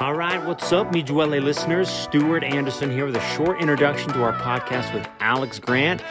All right, what's up, Mi Duele listeners? Stuart Anderson here with a short introduction to our podcast with Alex Grant.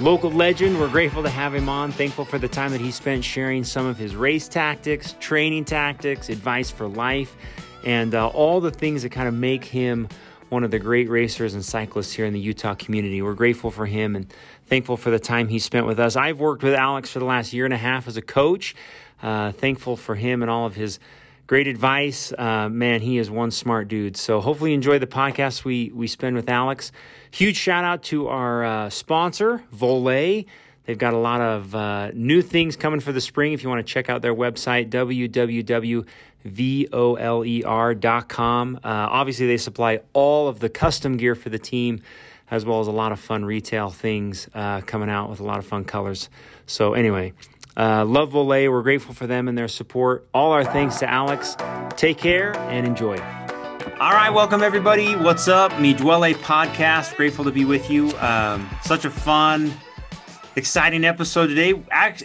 Local legend, we're grateful to have him on. Thankful for the time that he spent sharing some of his race tactics, training tactics, advice for life, and uh, all the things that kind of make him one of the great racers and cyclists here in the Utah community. We're grateful for him and thankful for the time he spent with us. I've worked with Alex for the last year and a half as a coach. Uh, thankful for him and all of his great advice. Uh, man, he is one smart dude. So hopefully you enjoy the podcast we we spend with Alex. Huge shout out to our uh, sponsor, Voler. They've got a lot of uh, new things coming for the spring. If you want to check out their website, www.voler.com. Uh, obviously, they supply all of the custom gear for the team, as well as a lot of fun retail things uh, coming out with a lot of fun colors. So, anyway, uh, love Voler. We're grateful for them and their support. All our thanks to Alex. Take care and enjoy. All right, welcome everybody. What's up? Me Duele podcast. Grateful to be with you. Um, such a fun, exciting episode today.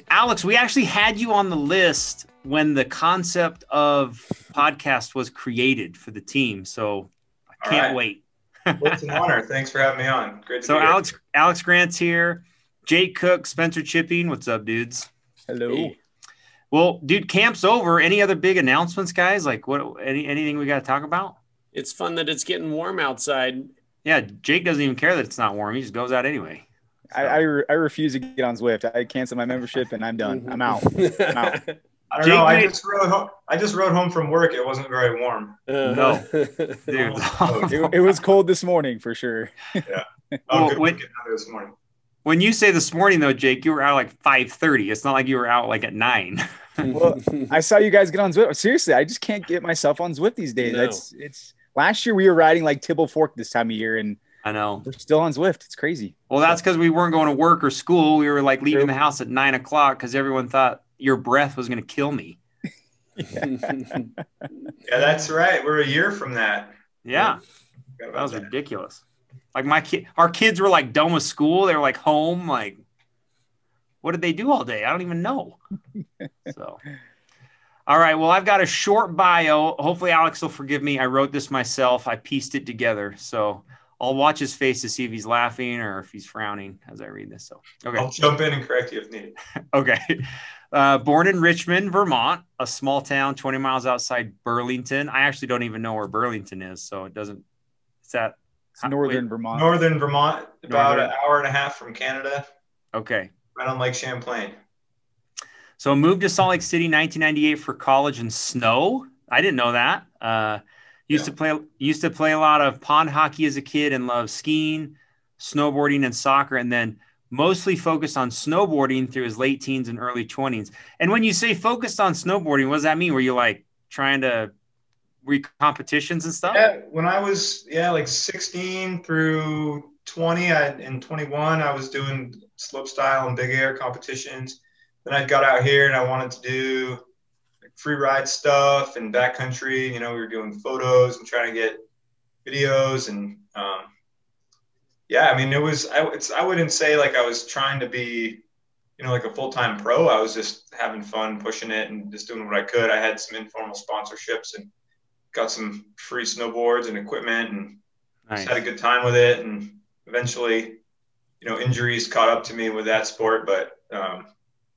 Alex, we actually had you on the list when the concept of podcast was created for the team. So I can't right. wait. It's an honor. Thanks for having me on. Great. so Alex, Alex Grant's here. Jake Cook, Spencer Chipping. What's up, dudes? Hello. Hey. Well, dude, camp's over. Any other big announcements, guys? Like what? Any anything we got to talk about? It's fun that it's getting warm outside. Yeah, Jake doesn't even care that it's not warm. He just goes out anyway. So. I, I, re- I, refuse to get on Zwift. I cancel my membership and I'm done. I'm out. I'm out. I don't Jake know. I just rode home. I just rode home from work. It wasn't very warm. Uh, no, dude. it, it, was cold this morning for sure. yeah. Oh, well, good when, this morning. When you say this morning though, Jake, you were out like five thirty. It's not like you were out like at nine. well, I saw you guys get on Zwift. Seriously, I just can't get myself on Zwift these days. No. It's it's last year we were riding like Tibble Fork this time of year, and I know we're still on Zwift. It's crazy. Well, that's because we weren't going to work or school. We were like leaving True. the house at nine o'clock because everyone thought your breath was going to kill me. yeah. yeah, that's right. We're a year from that. Yeah, that was that. ridiculous. Like my kid, our kids were like done with school. They were like home. Like, what did they do all day? I don't even know. so, all right. Well, I've got a short bio. Hopefully, Alex will forgive me. I wrote this myself. I pieced it together. So I'll watch his face to see if he's laughing or if he's frowning as I read this. So, okay. I'll jump in and correct you if needed. okay. Uh, born in Richmond, Vermont, a small town 20 miles outside Burlington. I actually don't even know where Burlington is, so it doesn't. Is that it's northern Wait, Vermont. Northern Vermont, about northern. an hour and a half from Canada. Okay. Right on Lake Champlain. So moved to Salt Lake City 1998 for college and snow. I didn't know that. Uh, used yeah. to play used to play a lot of pond hockey as a kid and loved skiing, snowboarding, and soccer, and then mostly focused on snowboarding through his late teens and early 20s. And when you say focused on snowboarding, what does that mean? Were you like trying to re competitions and stuff? Yeah, when I was yeah like 16 through 20 I, and 21, I was doing slope style and big air competitions. Then I got out here and I wanted to do like free ride stuff and backcountry. You know, we were doing photos and trying to get videos and um, yeah, I mean, it was I, it's I wouldn't say like I was trying to be you know like a full time pro. I was just having fun, pushing it, and just doing what I could. I had some informal sponsorships and got some free snowboards and equipment and nice. had a good time with it. And eventually, you know, injuries caught up to me with that sport, but um,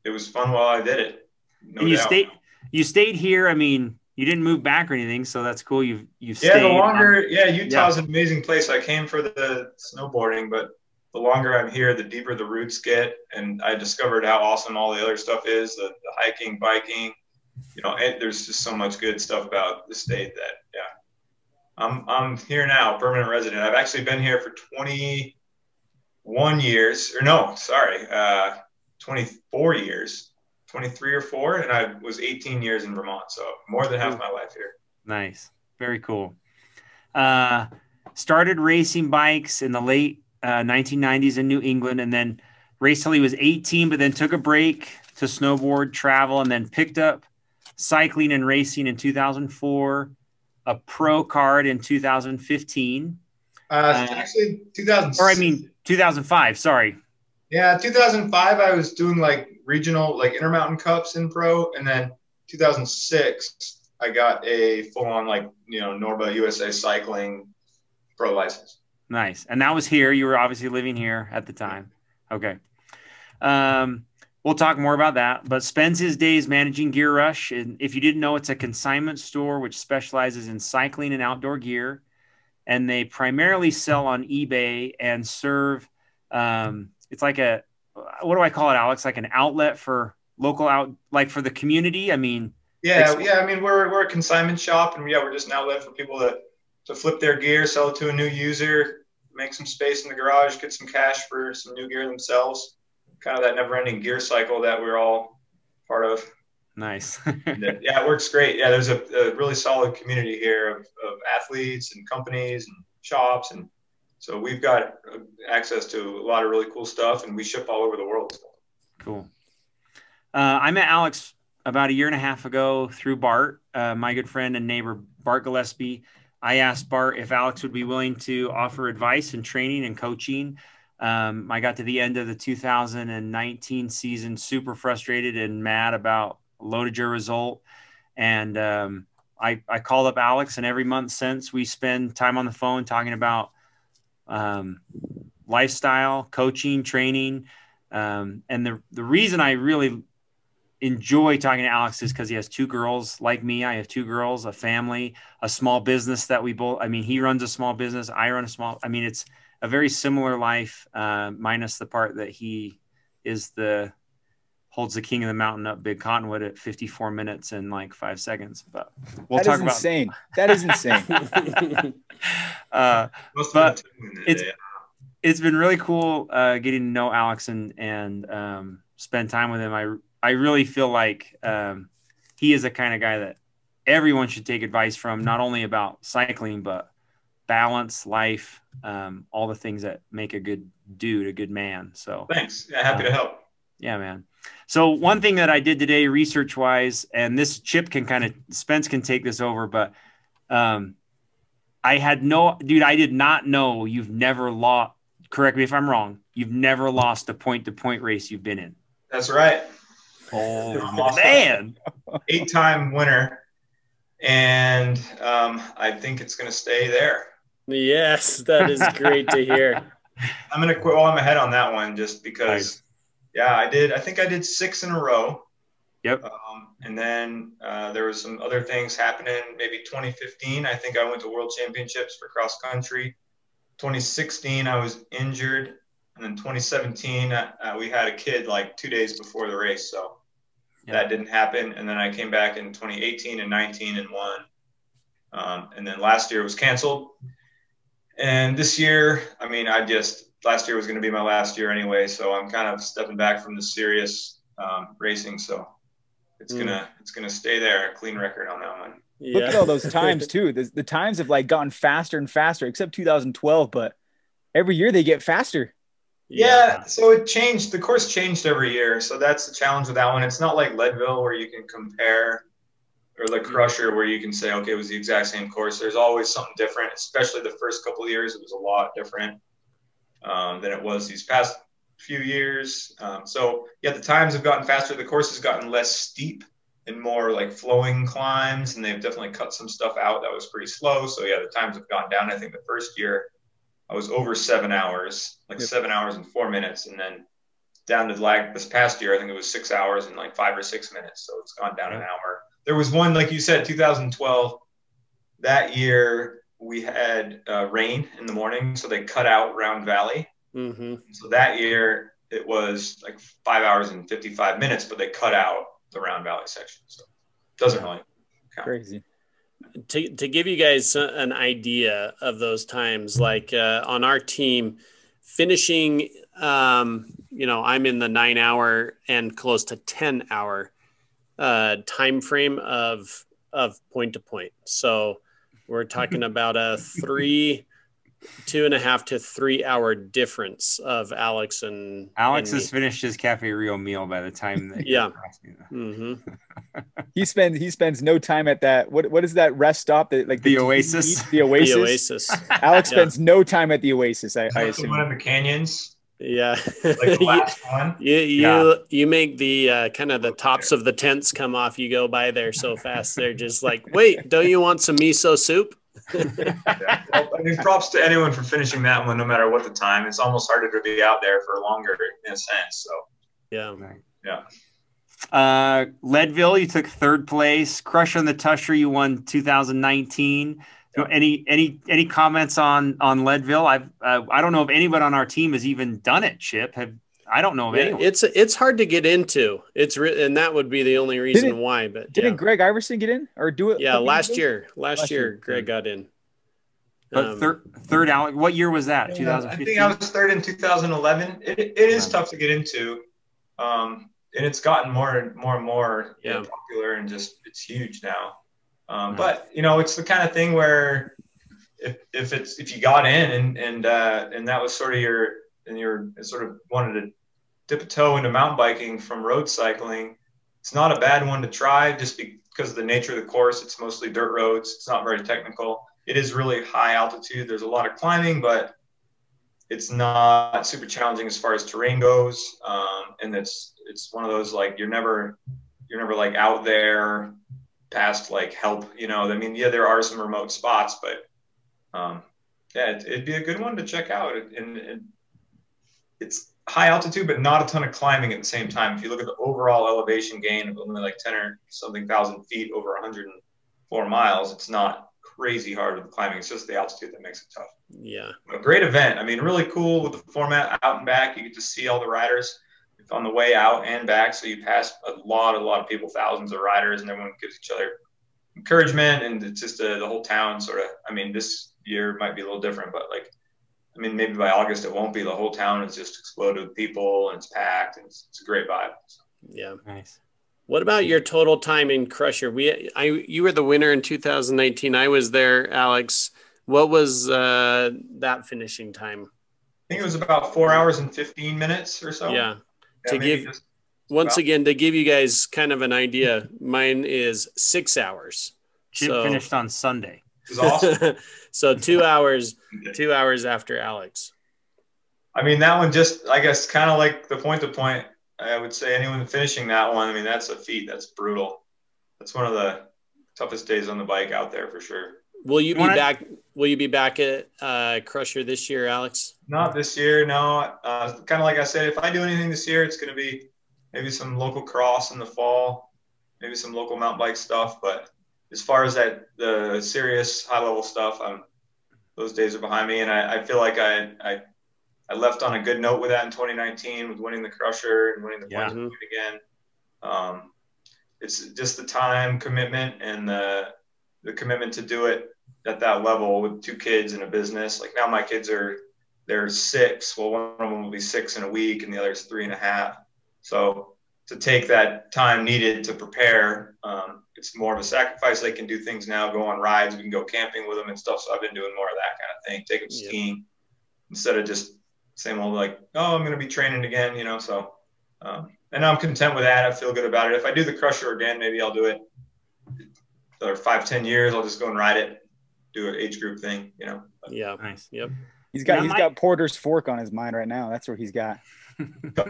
it was fun while I did it. No you doubt. stayed, you stayed here. I mean, you didn't move back or anything, so that's cool. You've you've yeah. The longer, on, yeah, Utah's yeah. an amazing place. I came for the snowboarding, but the longer I'm here, the deeper the roots get, and I discovered how awesome all the other stuff is: the, the hiking, biking, you know, it, there's just so much good stuff about the state that, yeah, I'm, I'm here now, permanent resident. I've actually been here for 21 years, or no, sorry, uh, 24 years, 23 or four, and I was 18 years in Vermont. So more than half my life here. Nice. Very cool. Uh, started racing bikes in the late uh, 1990s in New England and then raced till he was 18, but then took a break to snowboard, travel, and then picked up cycling and racing in 2004, a pro card in 2015. Uh, uh, actually, 2000. Or I mean, 2005. Sorry. Yeah, 2005. I was doing like regional, like Intermountain Cups in pro, and then 2006, I got a full on like you know Norba USA Cycling pro license. Nice. And that was here. You were obviously living here at the time. Okay. Um, we'll talk more about that, but spends his days managing Gear Rush. And if you didn't know, it's a consignment store which specializes in cycling and outdoor gear. And they primarily sell on eBay and serve, um, it's like a, what do I call it, Alex? Like an outlet for local out, like for the community. I mean, yeah, yeah. I mean, we're, we're a consignment shop and yeah, we're just an outlet for people to, to flip their gear, sell it to a new user, make some space in the garage, get some cash for some new gear themselves. Kind of that never-ending gear cycle that we're all part of. Nice. yeah, it works great. Yeah, there's a, a really solid community here of, of, athletes and companies and shops, and so we've got access to a lot of really cool stuff, and we ship all over the world. Cool. Uh, I met Alex about a year and a half ago through Bart, uh, my good friend and neighbor Bart Gillespie. I asked Bart if Alex would be willing to offer advice and training and coaching. Um, I got to the end of the 2019 season, super frustrated and mad about LoToJa result. And um, I, I called up Alex, and every month since we spend time on the phone talking about um, lifestyle, coaching, training. Um, and the, the reason I really enjoy talking to Alex is because he has two girls like me. I have two girls, a family, a small business that we both, I mean, he runs a small business. I run a small, I mean, it's a very similar life, uh, minus the part that he is the, holds the king of the mountain up big cottonwood at 54 minutes and like five seconds. But we'll that talk about insane. That is insane. uh, but it's, it's been really cool uh, getting to know Alex and, and um, spend time with him. I, I really feel like um, he is the kind of guy that everyone should take advice from, not only about cycling, but balance, life, um, all the things that make a good dude, a good man. So thanks. Yeah, happy to help. Yeah, man. So one thing that I did today, research wise, and this chip can kind of Spence can take this over, but um, I had no, dude, I did not know you've never lost. Correct me if I'm wrong. You've never lost a point to point race you've been in. That's right. Oh man, eight time winner, and um, I think it's going to stay there. Yes, that is great to hear. I'm going to quit while I'm ahead on that one, just because. Nice. Yeah, I did. I think I did six in a row. Yep. Um, and then uh, there was some other things happening. Maybe 2015, I think I went to World Championships for cross country. 2016, I was injured and then 2017 uh, uh, we had a kid like two days before the race so yeah. that didn't happen and then i came back in 2018 and 19 and won um, and then last year was canceled and this year i mean i just last year was going to be my last year anyway so i'm kind of stepping back from the serious um, racing so it's mm. gonna it's gonna stay there a clean record on that one yeah. look at all those times too the, the times have like gotten faster and faster except 2012 but every year they get faster yeah. so it changed. The course changed every year, so that's the challenge with that one. It's not like Leadville where you can compare, or the Crusher where you can say, okay, it was the exact same course. There's always something different. Especially the first couple of years, it was a lot different um, than it was these past few years. Um, so yeah, the times have gotten faster. The course has gotten less steep and more like flowing climbs, and they've definitely cut some stuff out that was pretty slow. So yeah, the times have gone down. I think the first year I was over seven hours, like yep. seven hours and four minutes, and then down to like this past year, I think it was six hours and like five or six minutes. So it's gone down an hour. There was one, like you said, 2012. That year we had uh, rain in the morning, so they cut out Round Valley. Mm-hmm. So that year it was like five hours and 55 minutes, but they cut out the Round Valley section. So it doesn't really count. Crazy to, to give you guys an idea of those times, like uh, on our team, finishing, um, you know, I'm in the nine hour and close to 10 hour uh, time frame of, of point to point. So we're talking about a three, two and a half to three hour difference of Alex and Alex and has finished his Cafe Rio meal by the time that yeah. Mm-hmm. he spends he spends no time at that. What what is that rest stop that like the, the Oasis? The Oasis. The Oasis. Alex yeah. spends no time at the Oasis. I, I assume one of the canyons. Yeah. Like the you, last one. you, you, Yeah. you make the uh, kind of the tops of the tents come off. You go by there so fast. They're just like, wait, don't you want some miso soup? Yeah. Well, I mean, props to anyone for finishing that one, no matter what the time. It's almost harder to be out there for longer in a sense. So yeah. Yeah. Uh, Leadville, you took third place. Crush on the Tushar, you won 2019. So any any any comments on on Leadville? I've uh, I don't know if anybody on our team has even done it. Chip, have I don't know of Yeah, anyone. it's it's hard to get into. It's re- and that would be the only reason Didn't- why. But Didn't yeah, Greg Iverson get in or do it? yeah last year, last, Last year, year. Greg got in. but Um, third third Alex, what year was that? Yeah, I think I was third in 2011. It, it is tough to get into, um, and it's gotten more and more and more you know, Yeah. popular and just it's huge now. Um. But you know, it's the kind of thing where if, if it's if you got in and and uh, and that was sort of your and you're sort of wanted to dip a toe into mountain biking from road cycling, it's not a bad one to try just because of the nature of the course. It's mostly dirt roads. It's not very technical. It is really high altitude. There's a lot of climbing, but it's not super challenging as far as terrain goes. Um, and it's it's one of those like you're never you're never like out there past like help. You know, I mean, yeah, there are some remote spots, but um, yeah, it, it'd be a good one to check out. And, and it's high altitude, but not a ton of climbing at the same time. If you look at the overall elevation gain of only like 10 or something thousand feet over 104 miles, it's not crazy hard with the climbing. It's just the altitude that makes it tough. yeah, A great event. I mean, really cool with the format out and back. You get to see all the riders on the way out and back. So you pass a lot, a lot of people, thousands of riders, and everyone gives each other encouragement. And it's just uh the whole town sort of, I mean, this year might be a little different, but like, I mean, maybe by August it won't be. The whole town is just exploded with people and it's packed and it's, it's a great vibe. yeah. Nice. What about your total time in Crusher? We, I, you were the winner in 2019. I was there, Alex. What was uh, that finishing time? I think it was about four hours and 15 minutes or so. Yeah. Yeah, to give- just- Once Wow. again, to give you guys kind of an idea, mine is six hours. Chip So- finished on Sunday. awesome. so two hours, two hours after Alex. I mean, that one just, I guess, kind of like the point to point. I would say anyone finishing that one, I mean, that's a feat. That's brutal. That's one of the toughest days on the bike out there for sure. Will you be Wanna- back? Will you be back at uh, Crusher this year, Alex? Not this year, no. Uh, kind of like I said, if I do anything this year, it's going to be maybe some local cross in the fall, maybe some local mountain bike stuff. But as far as that, the serious high level stuff, um, those days are behind me. And I, I feel like I, I, I left on a good note with that in 2019 with winning the Crusher and winning the Yeah. points point again. Um, it's just the time commitment and the, the commitment to do it at that level with two kids and a business. Like now my kids are they're six. Well, one of them will be six in a week, and the other's three and a half. So to take that time needed to prepare, um, it's more of a sacrifice. They can do things now, go on rides. We can go camping with them and stuff. So I've been doing more of that kind of thing. Take them Yeah. skiing instead of just same old like, oh, I'm going to be training again, you know. So, um, and I'm content with that. I feel good about it. If I do the Crusher again, maybe I'll do it. Or five, ten years, I'll just go and ride it, do an age group thing, you know. Yeah. Nice. Yep. He's got Now, he's my- got Porter's fork on his mind right now. That's where he's got.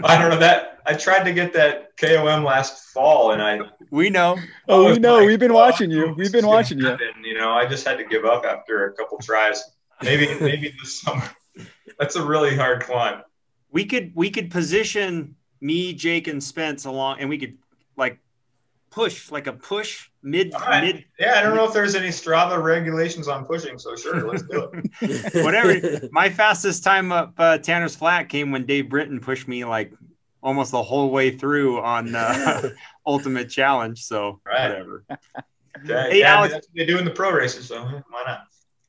I don't know that. I tried to get that KOM last fall, and I. We know. Oh, we know. like, We've been "Oh, watching you. We've been watching you. happen," You know, I just had to give up after a couple tries. Maybe, maybe this summer. That's a really hard climb. We could we could position me, Jake, and Spence along, and we could like push like a push mid All right. mid Yeah, I don't know if there's any Strava regulations on pushing, so sure, let's do it. whatever. My fastest time up uh, Tanner's Flat came when Dave Britton pushed me like almost the whole way through on uh, Ultimate Challenge. So Right. whatever. Okay, Hey, yeah, Alex- that's what they do in the pro races, so why not?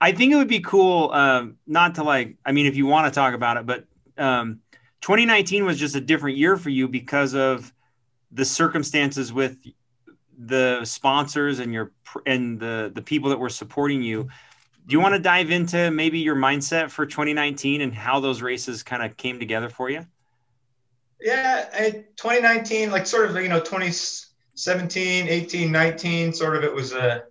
I think it would be cool, um, not to like, I mean, if you want to talk about it, but um, 2019 was just a different year for you because of the circumstances with the sponsors and your and the the people that were supporting you. Do you want to dive into maybe your mindset for 2019 and how those races kind of came together for you? Yeah, I, 2019, like sort of, you know, 2017, 18, 19, sort of it was a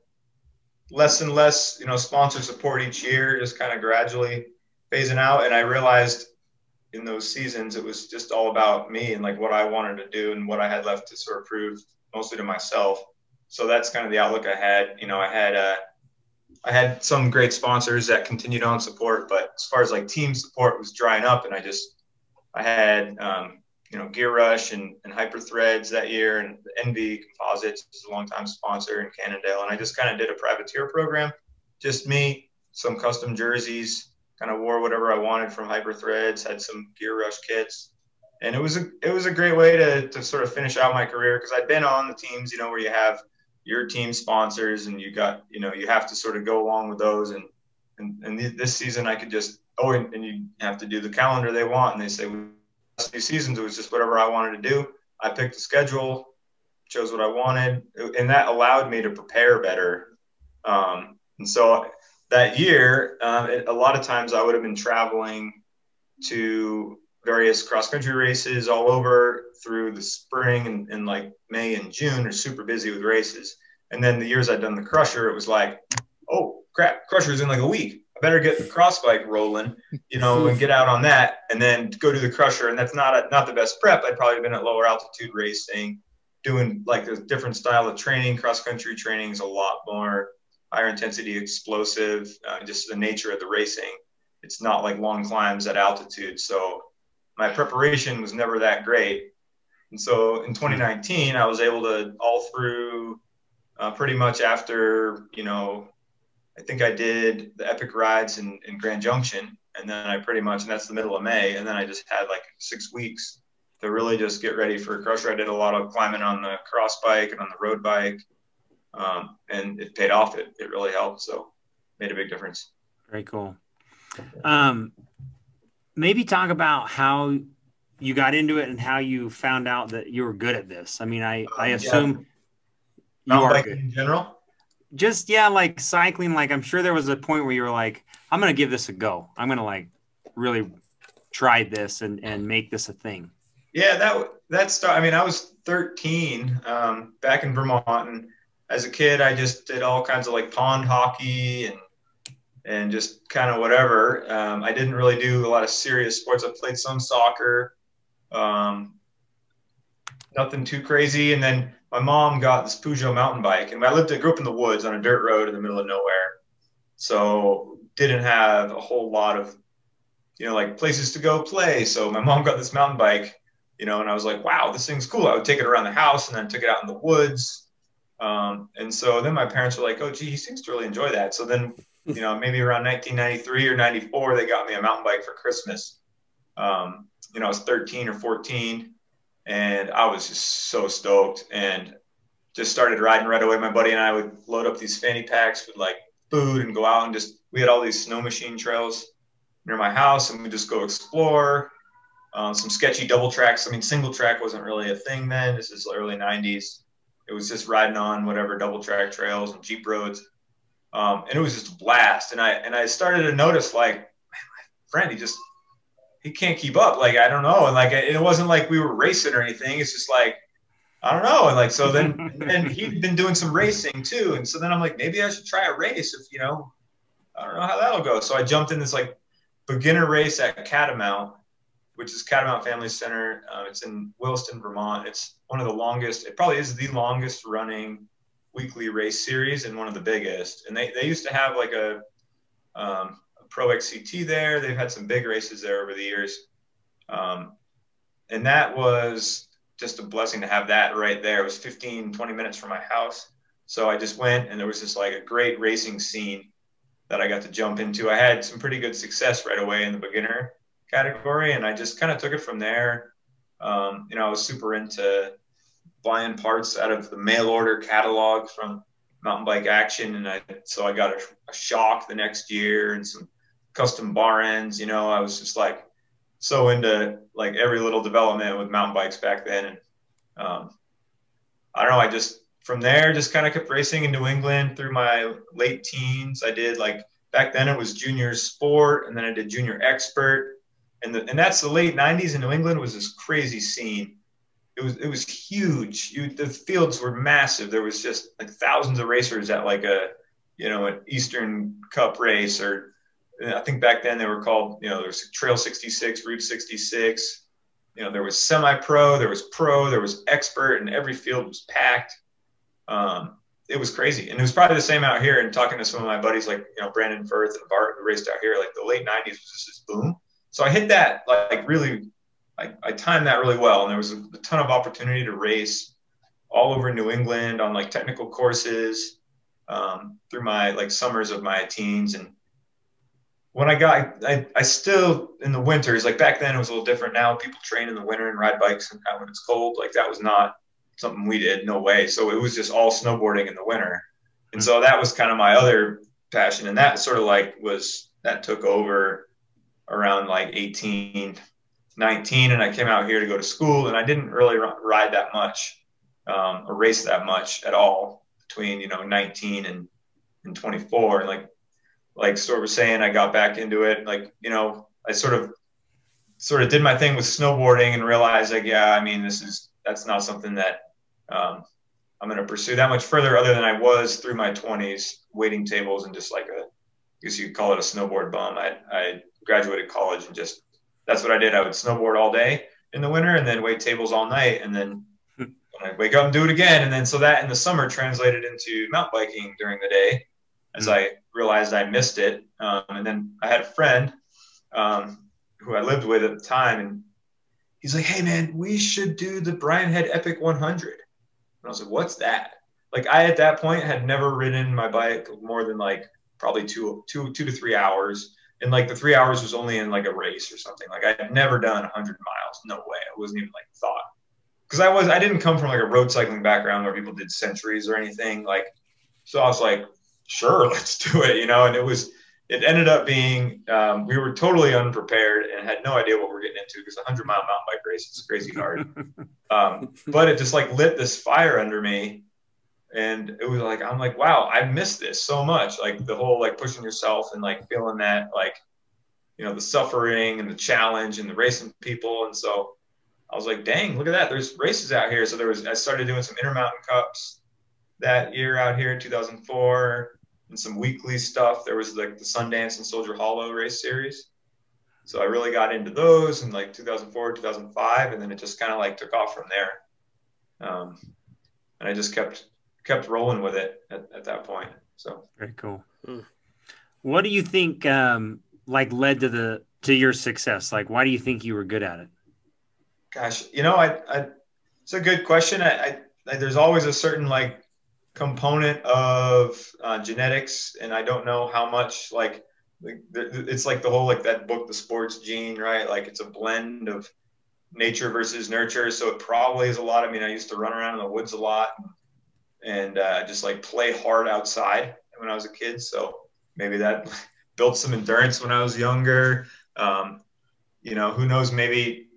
less and less, you know, sponsor support each year, just kind of gradually phasing out. And I realized in those seasons, it was just all about me and like what I wanted to do and what I had left to sort of prove mostly to myself. So that's kind of the outlook I had. You know, I had uh, I had some great sponsors that continued on support, but as far as like team support was drying up, and I just I had um, you know Gear Rush and, and Hyper Threads that year, and ENVE Composites is a longtime sponsor in Cannondale, and I just kind of did a privateer program, just me, some custom jerseys, kind of wore whatever I wanted from Hyper Threads, had some Gear Rush kits, and it was a it was a great way to to sort of finish out my career because I'd been on the teams, you know, where you have your team sponsors and you got you know you have to sort of go along with those and and, and this season I could just oh and, and you have to do the calendar they want and they say last few seasons it was just whatever I wanted to do. I picked the schedule, chose what I wanted, and that allowed me to prepare better. Um, and so that year, uh, it, a lot of times I would have been traveling to various cross country races all over through the spring and, and like May and June are super busy with races. And then the years I'd done the crusher, it was like, oh crap, crusher's in like a week. I better get the cross bike rolling, you know, and get out on that and then go to the crusher. And that's not a, not the best prep. I'd probably been at lower altitude racing, doing like a different style of training. Cross country training is a lot more higher intensity explosive, uh, just the nature of the racing. It's not like long climbs at altitude. So my preparation was never that great. And so in 2019, I was able to all through uh, pretty much after, you know, I think I did the epic rides in, in Grand Junction. And then I pretty much, and that's the middle of May. And then I just had like six weeks to really just get ready for crusher. I did a lot of climbing on the cross bike and on the road bike. Um, and it paid off. It, it really helped. So made a big difference. Very cool. Um, maybe talk about how you got into it and how you found out that you were good at this. I mean, I, I um, assume yeah. you are good. in general. Just yeah, like cycling. Like I'm sure there was a point where you were like, I'm gonna give this a go. I'm gonna like really try this and and make this a thing. Yeah, that that start. I mean, I was 13 um, back in Vermont, and as a kid, I just did all kinds of like pond hockey and and just kind of whatever. Um, I didn't really do a lot of serious sports. I played some soccer, um, nothing too crazy. And then my mom got this Peugeot mountain bike, and I lived, I grew up in the woods on a dirt road in the middle of nowhere, so didn't have a whole lot of, you know, like places to go play. So my mom got this mountain bike, you know, and I was like, wow, this thing's cool. I would take it around the house, and then took it out in the woods. Um, and so then my parents were like, oh, gee, he seems to really enjoy that. So then you know, maybe around 1993 or 94, they got me a mountain bike for Christmas. Um, you know, I was 13 or 14, and I was just so stoked and just started riding right away. My buddy and I would load up these fanny packs with like food and go out and just, we had all these snow machine trails near my house and we just go explore. Um, some sketchy double tracks. I mean, single track wasn't really a thing then. This is early 90s. It was just riding on whatever double track trails and Jeep roads um, and it was just a blast. And I and I started to notice like, man, my friend, he just he can't keep up. Like I don't know, and like it wasn't like we were racing or anything. It's just like I don't know. And like so then and he'd been doing some racing too, and so then I'm like maybe I should try a race if you know I don't know how that'll go. So I jumped in this like beginner race at Catamount, which is Catamount Family Center. Uh, it's in Williston, Vermont. It's one of the longest. It probably is the longest running weekly race series and one of the biggest. And they, they used to have like a, um, a Pro XCT there. They've had some big races there over the years. Um, and that was just a blessing to have that right there. It was 15, 20 minutes from my house. So I just went and there was just like a great racing scene that I got to jump into. I had some pretty good success right away in the beginner category and I just kind of took it from there. Um, you know, I was super into buying parts out of the mail order catalog from Mountain Bike Action, and I so I got a, a shock the next year and some custom bar ends. You know, I was just like so into like every little development with mountain bikes back then, and um, I don't know. I just from there just kind of kept racing in New England through my late teens. I did like back then it was junior sport, and then I did junior expert, and the, and that's the late '90s in New England was this crazy scene it was it was huge. You, the fields were massive. There was just like thousands of racers at like a you know an Eastern Cup race or I think back then they were called, you know, there was Trail 66, Route 66. You know, there was semi-pro, there was pro, there was expert, and every field was packed. Um, it was crazy, and it was probably the same out here. And talking to some of my buddies, like you know Brandon Firth and Bart, who raced out here, like the late '90s was just this boom. So I hit that like really, I, I timed that really well, and there was a, a ton of opportunity to race all over New England on like technical courses um, through my like summers of my teens and when I got, I, I still in the winters, like back then it was a little different. Now people train in the winter and ride bikes and when it's cold. Like that was not something we did, no way. So it was just all snowboarding in the winter. And so that was kind of my other passion. And that sort of like was, that took over around like 18, 19. And I came out here to go to school and I didn't really ride that much um, or race that much at all between, you know, 19 and, and 24. And like like Stuart was saying, I got back into it. Like, you know, I sort of sort of did my thing with snowboarding and realized like, yeah, I mean, this is that's not something that um, I'm going to pursue that much further other than I was through my 20s waiting tables and just like a, I guess you could call it a snowboard bum. I, I graduated college and just that's what I did. I would snowboard all day in the winter and then wait tables all night and then I wake up and do it again. And then so that in the summer translated into mountain biking during the day as I realized I missed it. Um, and then I had a friend um, who I lived with at the time, and he's like, "Hey, man, we should do the Brian Head Epic 100." And I was like, "What's that?" Like I at that point had never ridden my bike more than like probably two, two, two to three hours. And like the three hours was only in like a race or something. Like I had never done 100 miles. No way. I wasn't even like thought. Because I was, I didn't come from like a road cycling background where people did centuries or anything. Like, so I was like, sure, let's do it, you know, and it was, it ended up being, um, we were totally unprepared and had no idea what we are getting into because a hundred mile mountain bike race is crazy hard. um, but it just like lit this fire under me. And it was like, I'm like, wow, I missed this so much. Like the whole, like pushing yourself and like feeling that, like, you know, the suffering and the challenge and the racing people. And so I was like, dang, look at that. There's races out here. So there was, I started doing some intermountain cups that year out here in 2004 and some weekly stuff. There was like the Sundance and Soldier Hollow race series. So I really got into those in like 2004, 2005, and then it just kind of like took off from there. Um, and I just kept kept rolling with it at, at that point. So very cool. Hmm. What do you think um, like led to the to your success? Like, why do you think you were good at it? Gosh, you know, I, I it's a good question. I, I there's always a certain like component of uh, genetics, and I don't know how much like it's like the whole like that book, The Sports Gene, right? Like it's a blend of nature versus nurture. So it probably is a lot. I mean, I used to run around in the woods a lot and uh, just like play hard outside when I was a kid. So maybe that built some endurance when I was younger. Um, you know, who knows? Maybe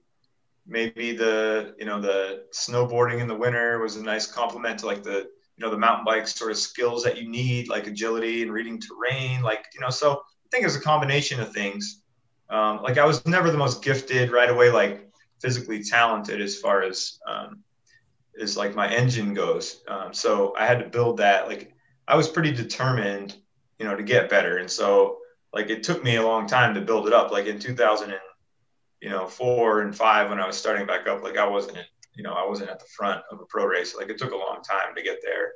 maybe the you know the snowboarding in the winter was a nice complement to like the you know the mountain bike sort of skills that you need like agility and reading terrain like you know so i think it's a combination of things um, like i was never the most gifted right away like physically talented as far as um, as like my engine goes um, so i had to build that like i was pretty determined you know to get better and so like it took me a long time to build it up like in 2000 and you know four and five when i was starting back up like i wasn't you know, I wasn't at the front of a pro race. Like it took a long time to get there.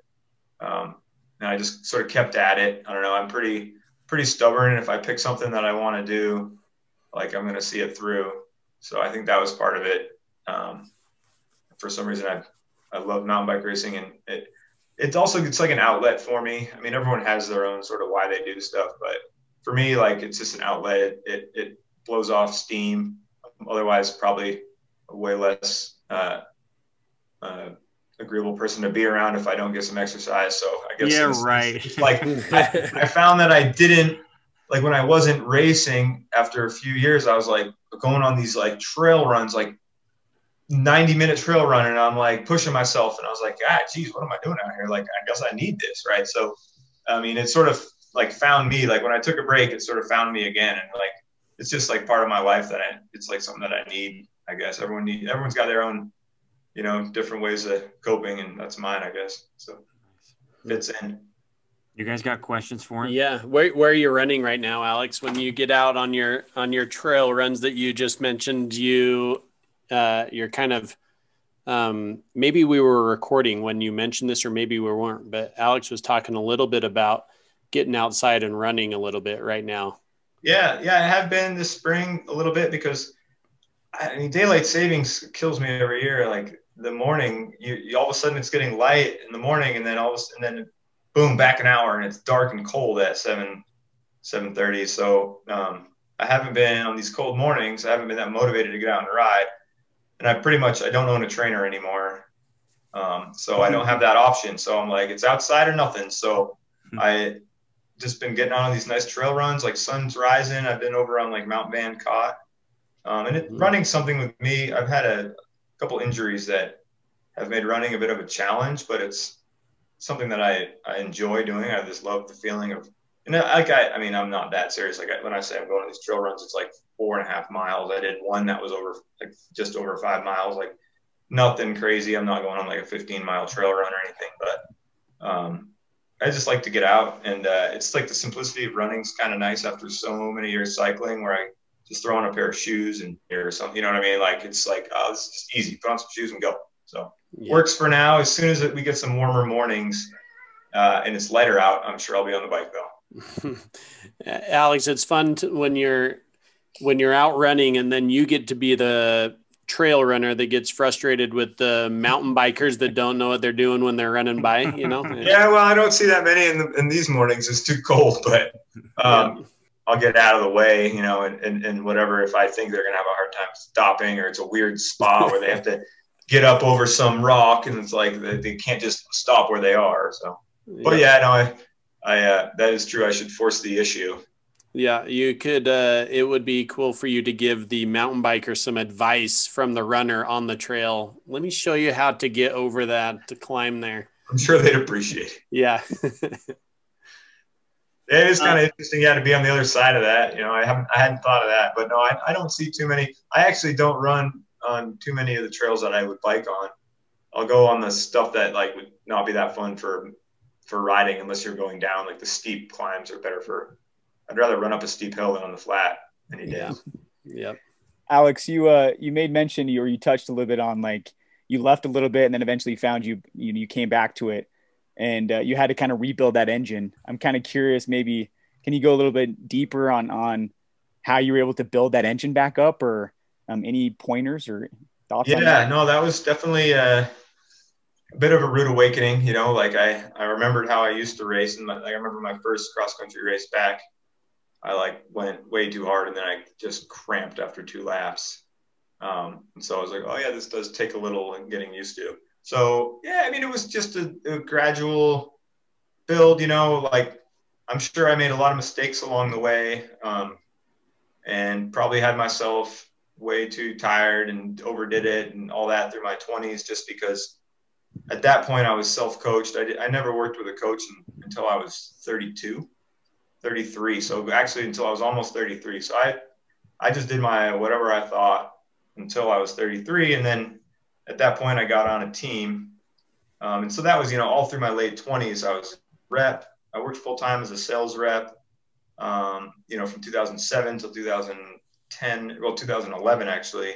Um, and I just sort of kept at it. I don't know. I'm pretty, pretty stubborn. If I pick something that I want to do, like I'm going to see it through. So I think that was part of it. Um, for some reason, I, I love mountain bike racing and it, it's also, it's like an outlet for me. I mean, everyone has their own sort of why they do stuff, but for me, like it's just an outlet. It, it, it blows off steam. Otherwise, probably a way less uh, uh, agreeable person to be around if I don't get some exercise. So I guess yeah, right. Like I, I, found that I didn't like when I wasn't racing. After a few years, I was like going on these like trail runs, like 90 minute trail run, and I'm like pushing myself, and I was like, ah, geez, what am I doing out here? Like, I guess I need this, right? So, I mean, it sort of like found me. Like when I took a break, it sort of found me again, and like it's just like part of my life that I. It's like something that I need. I guess everyone needs, Everyone's got their own you know, different ways of coping, and that's mine, I guess. So fits in. You guys got questions for him? Yeah. Where where are you running right now, Alex? When you get out on your on your trail runs that you just mentioned, you uh, you're kind of um, maybe we were recording when you mentioned this, or maybe we weren't. But Alex was talking a little bit about getting outside and running a little bit right now. Yeah, yeah, I have been this spring a little bit because I mean daylight savings kills me every year. Like the morning, you, you all of a sudden it's getting light in the morning, and then all of a, and then boom, back an hour, and it's dark and cold at seven seven thirty. So um, I haven't been on these cold mornings. I haven't been that motivated to get out and ride, and I pretty much I don't own a trainer anymore. Um, so I don't have that option. So I'm like, it's outside or nothing. So hmm. I just been getting on these nice trail runs, like sun's rising. I've been over on like Mount Van Cott, um, and it, mm-hmm. running something with me. I've had a couple injuries that have made running a bit of a challenge, but it's something that I, I enjoy doing. I just love the feeling of, and like I, I mean, I'm not that serious. Like I, when I say I'm going on these trail runs, it's like four and a half miles. I did one that was over like just over five miles, like nothing crazy. I'm not going on like a 15 mile trail run or anything, but um, I just like to get out, and uh, it's like the simplicity of running is kind of nice after so many years cycling, where I just throw on a pair of shoes and or something. You know what I mean? Like it's like oh, this is easy. Put on some shoes and go. So yeah. works for now. As soon as we get some warmer mornings uh, and it's lighter out, I'm sure I'll be on the bike though. Alex, it's fun to, when you're when you're out running and then you get to be the trail runner that gets frustrated with the mountain bikers that don't know what they're doing when they're running by, you know? yeah, well, I don't see that many in, the, in these mornings. It's too cold, but um, yeah. I'll get out of the way, you know, and, and, and whatever. If I think they're going to have a hard time stopping or it's a weird spot where they have to get up over some rock and it's like they, they can't just stop where they are. So, yeah. but yeah, no, I, I, uh, that is true. I should force the issue. Yeah, you could. Uh, it would be cool for you to give the mountain biker some advice from the runner on the trail. Let me show you how to get over that to climb there. I'm sure they'd appreciate it. Yeah. it is kind of uh, interesting, yeah, to be on the other side of that. You know, I haven't, I hadn't thought of that, but no, I, I don't see too many. I actually don't run on too many of the trails that I would bike on. I'll go on the stuff that like would not be that fun for for riding unless you're going down. Like the steep climbs are better for I'd rather run up a steep hill than on the flat any day. Yeah. Yep. Alex, you uh you made mention or you touched a little bit on like you left a little bit and then eventually found you you, you came back to it and uh, you had to kind of rebuild that engine. I'm kind of curious maybe can you go a little bit deeper on on how you were able to build that engine back up or um, any pointers or thoughts? Yeah, that? no, that was definitely uh, a bit of a rude awakening. You know, like I I remembered how I used to race, and like I remember my first cross country race back I like went way too hard and then I just cramped after two laps. Um, and so I was like, oh yeah, this does take a little getting used to. So yeah, I mean, it was just a, a gradual build, you know, like I'm sure I made a lot of mistakes along the way. Um, and probably had myself way too tired and overdid it and all that through my 20s just because at that point I was self-coached. I, did, I never worked with a coach until I was 32. 33. So actually until I was almost 33. So I, I just did my whatever I thought until I was 33. And then at that point I got on a team. Um, and so that was, you know, all through my late 20s, I was rep. I worked full time as a sales rep, um, you know, from 2007 till 2010, well, 2011 actually.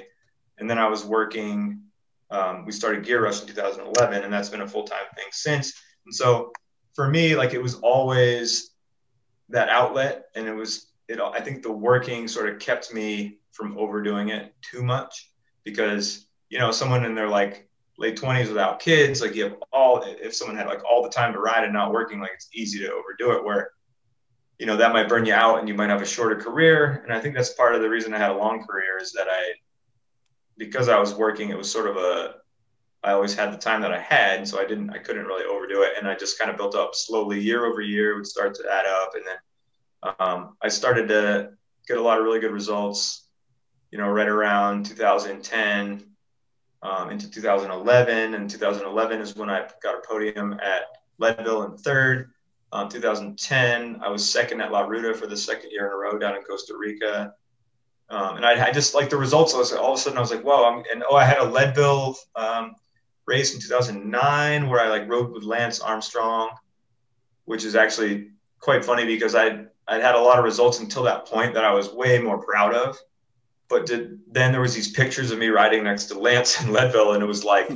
And then I was working, um, we started Gear Rush in 2011, and that's been a full time thing since. And so for me, like it was always that outlet and it was it i think the working sort of kept me from overdoing it too much because you know someone in their like late 20s without kids like you have all if someone had like all the time to ride and not working like it's easy to overdo it where you know that might burn you out and you might have a shorter career. And i think that's part of the reason i had a long career is that i because i was working it was sort of a I always had the time that I had, so I didn't, I couldn't really overdo it, and I just kind of built up slowly, year over year, would start to add up, and then um, I started to get a lot of really good results, you know, right around 2010 um, into 2011, and 2011 is when I got a podium at Leadville in third. Um, 2010, I was second at La Ruta for the second year in a row down in Costa Rica. Um, and I, I, just like the results. I was all of a sudden I was like, whoa! I'm, and oh, I had a Leadville um, race in 2009 where I like rode with Lance Armstrong. which is actually quite funny because I I'd had a lot of results until that point that I was way more proud of. But did, then there was these pictures of me riding next to Lance and Leadville, and it was like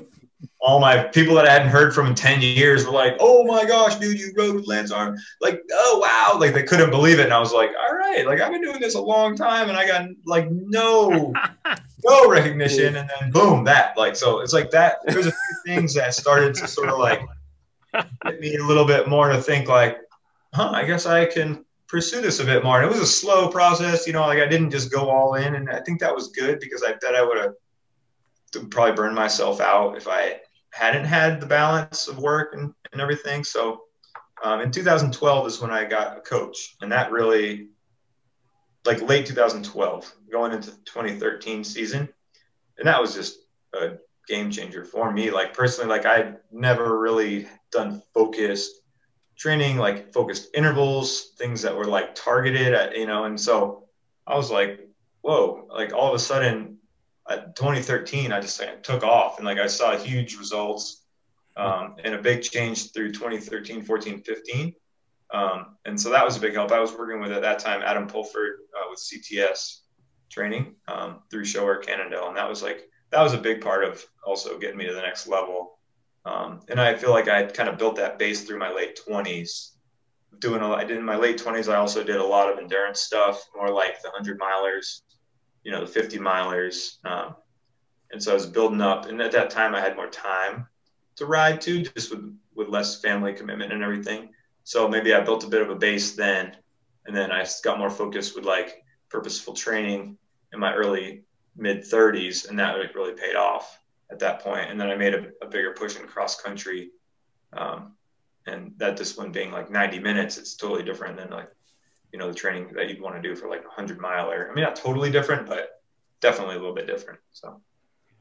all my people that I hadn't heard from in 10 years were like, oh my gosh, dude, you rode with Lance Arm. Like, oh wow. Like they couldn't believe it. And I was like, all right, like I've been doing this a long time and I got like no, no recognition. And then boom, that like, so it's like that. There's a few things that started to sort of like get me a little bit more to think like, huh, I guess I can pursue this a bit more. And it was a slow process, you know, like I didn't just go all in. And I think that was good because I bet I would have probably burned myself out if I hadn't had the balance of work and, and everything. So um, in 2012 is when I got a coach, and that really, like late 2012, going into 2013 season, and that was just a game changer for me. Like personally, like I'd never really done focused training, like focused intervals, things that were like targeted at, you know, and so I was like, whoa, like all of a sudden 2013, I just like, took off and like I saw huge results um, and a big change through 2013, 14, 15. Um, and so that was a big help. I was working with at that time Adam Pulford uh, with CTS training um, through Sho-Air Cannondale, and that was like that was a big part of also getting me to the next level. Um, and I feel like I kind of built that base through my late 20s. Doing a lot, I did in my late 20s. I also did a lot of endurance stuff, more like the 100 milers, you know, the 50 milers. Um, and so I was building up. And at that time, I had more time to ride too, just with, with less family commitment and everything. So maybe I built a bit of a base then. And then I got more focused with like purposeful training in my early mid 30s. And that really paid off at that point. And then I made a, a bigger push in cross country. Um, and that discipline being like 90 minutes, it's totally different than like you know the training that you'd want to do for like a hundred miler. I mean, not totally different, but definitely a little bit different. So,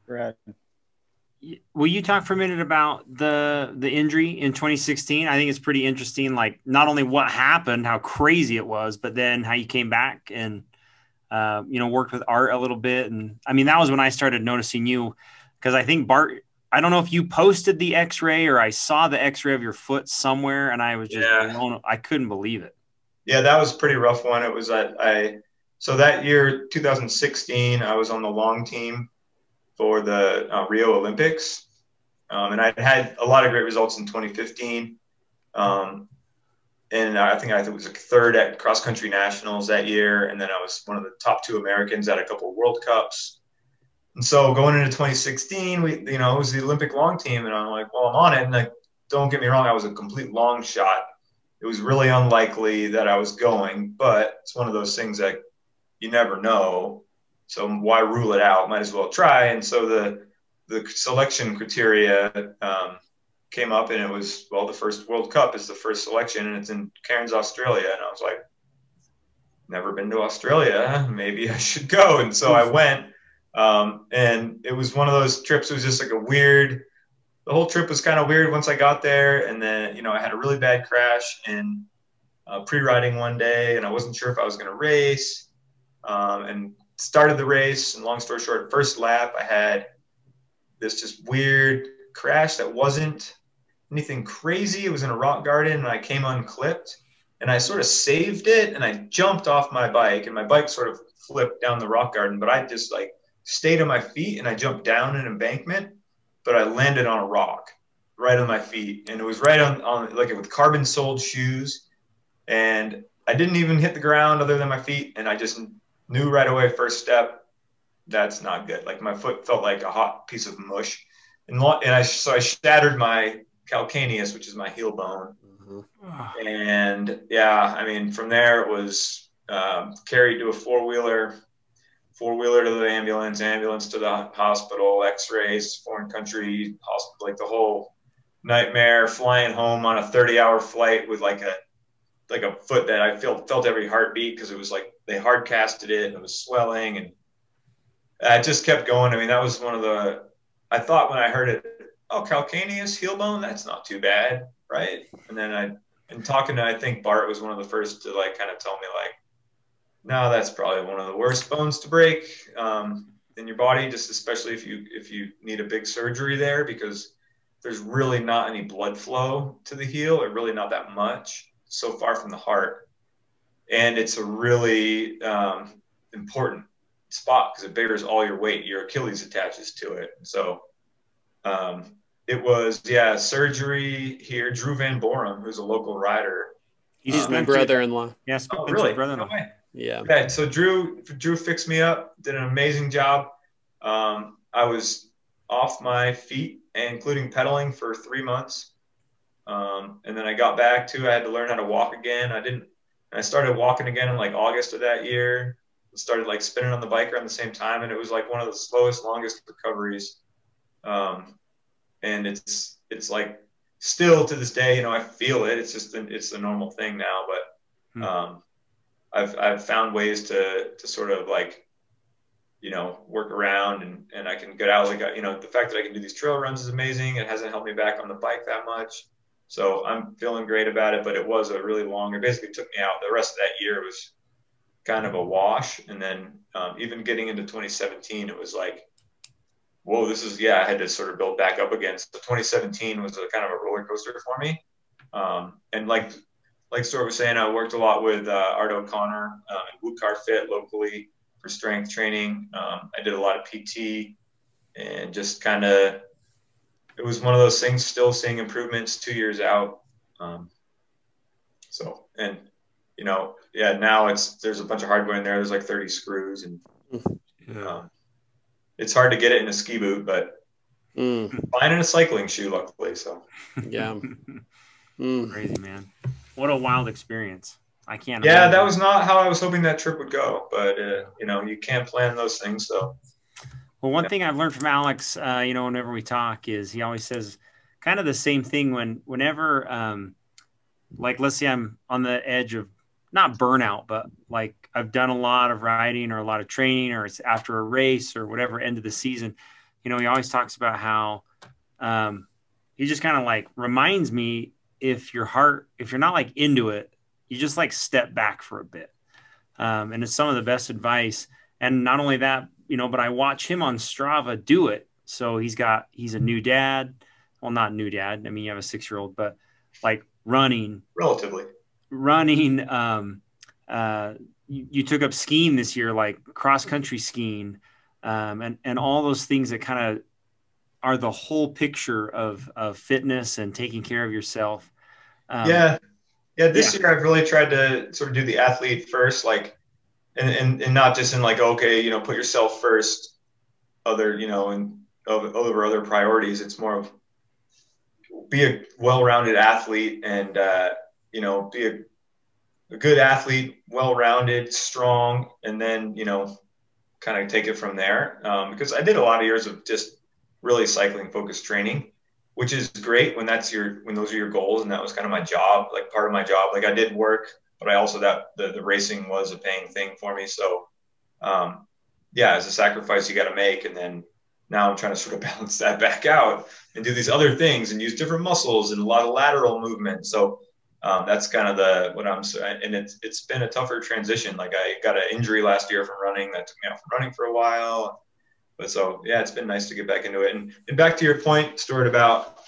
right. Will you talk for a minute about the the injury in 2016? I think it's pretty interesting. Like not only what happened, how crazy it was, but then how you came back and uh, you know worked with Art a little bit. And I mean, that was when I started noticing you because I think Bart. I don't know if you posted the X-ray or I saw the X-ray of your foot somewhere, and I was just yeah. blown, I couldn't believe it yeah, that was pretty rough one. It was I, I so that year 2016, I was on the long team for the uh, Rio Olympics, um, and I had a lot of great results in 2015. Um, and I think I was like third at cross country nationals that year, and then I was one of the top two Americans at a couple World Cups. And so going into 2016, we you know it was the Olympic long team, and I'm like, well, I'm on it. And like, don't get me wrong, I was a complete long shot it was really unlikely that I was going, but it's one of those things that you never know. So why rule it out? Might as well try. And so the the selection criteria um, came up, and it was well, the first World Cup is the first selection, and it's in Cairns, Australia. And I was like, never been to Australia. Maybe I should go. And so I went. Um, and it was one of those trips. It was just like a weird the whole trip was kind of weird once I got there. And then, you know, I had a really bad crash in uh, pre-riding one day and I wasn't sure if I was going to race um, and started the race. And long story short, first lap, I had this just weird crash that wasn't anything crazy. It was in a rock garden and I came unclipped and I sort of saved it and I jumped off my bike and my bike sort of flipped down the rock garden, but I just like stayed on my feet and I jumped down an embankment but I landed on a rock right on my feet. And it was right on, on like with carbon soled shoes. And I didn't even hit the ground other than my feet. And I just knew right away, first step, that's not good. Like my foot felt like a hot piece of mush. And, and I, so I shattered my calcaneus, which is my heel bone. Mm-hmm. And yeah, I mean, from there it was um, carried to a four wheeler, four wheeler to the ambulance, ambulance to the hospital, x rays, foreign country, hospital, like the whole nightmare, flying home on a 30 hour flight with like a like a foot that I felt felt every heartbeat because it was like they hard casted it and it was swelling and I just kept going. I mean, that was one of the I thought when I heard it, oh, calcaneus heel bone, that's not too bad, right? And then I and talking to I think Bart was one of the first to like kind of tell me like no, that's probably one of the worst bones to break um, in your body, just especially if you if you need a big surgery there, because there's really not any blood flow to the heel, or really not that much, so far from the heart, and it's a really um, important spot because it bears all your weight. Your Achilles attaches to it, so. Um, it was yeah surgery here. Drew Van Borum, who's a local rider. He's uh, my brother-in-law. Yes. Yeah, oh, really? Brother-in-law. No yeah. Okay, so Drew Drew fixed me up, did an amazing job. Um, I was off my feet, including pedaling, for three months, um, and then I got back to. I had to learn how to walk again. I didn't. I started walking again in like August of that year. Started like spinning on the bike around the same time, and it was like one of the slowest, longest recoveries. Um, and it's it's like still to this day, you know, I feel it. It's just it's a normal thing now, but hmm. um, I've I've found ways to to sort of like you know work around and and I can get out like you know the fact that I can do these trail runs is amazing. It hasn't helped me back on the bike that much. So I'm feeling great about it, but it was a really long. It basically took me out. The rest of that year was kind of a wash, and then um, even getting into 2017, it was like whoa, this is yeah. I had to sort of build back up again. So 2017 was a kind of a roller coaster for me. Um, and like like Stuart was saying, I worked a lot with uh, Art O'Connor uh, and Car Fit locally for strength training. Um, I did a lot of PT and just kind of it was one of those things. Still seeing improvements two years out. Um, so and you know yeah now it's there's a bunch of hardware in there. There's like 30 screws and. Yeah. Um, it's hard to get it in a ski boot, but mm. fine in a cycling shoe, luckily. So yeah, mm. crazy man. What a wild experience. I can't. Yeah, imagine. that was not how I was hoping that trip would go, but uh, you know, you can't plan those things. So, well, one yeah. thing I've learned from Alex, uh, you know, whenever we talk, is he always says kind of the same thing when whenever, um, like, let's say I'm on the edge of not burnout, but like I've done a lot of riding or a lot of training, or it's after a race or whatever end of the season. You know, he always talks about how um, he just kind of like reminds me if your heart, if you're not like into it, you just like step back for a bit. Um, and it's some of the best advice. And not only that, you know, but I watch him on Strava do it. So he's got, he's a new dad. Well, not new dad. I mean, you have a six year old, but like running relatively running. Um, uh, you, you, took up skiing this year, like cross country skiing, um, and and all those things that kind of are the whole picture of of fitness and taking care of yourself. Um, yeah, yeah. This yeah. year I've really tried to sort of do the athlete first, like, and, and and not just in like okay, you know, put yourself first, other you know, and over other priorities. It's more of be a well-rounded athlete and uh, you know, be a, a good athlete, well-rounded, strong, and then, you know, kind of take it from there. Um, because I did a lot of years of just really cycling focused training, which is great when that's your, when those are your goals. And that was kind of my job, like part of my job. Like I did work, but I also, that the, the racing was a paying thing for me. So, um, yeah, as a sacrifice you got to make. And then now I'm trying to sort of balance that back out and do these other things and use different muscles and a lot of lateral movement. So um, that's kind of the what I'm and it's it's been a tougher transition. Like I got an injury last year from running that took me off from running for a while. But so yeah, it's been nice to get back into it. And and back to your point, Stuart, about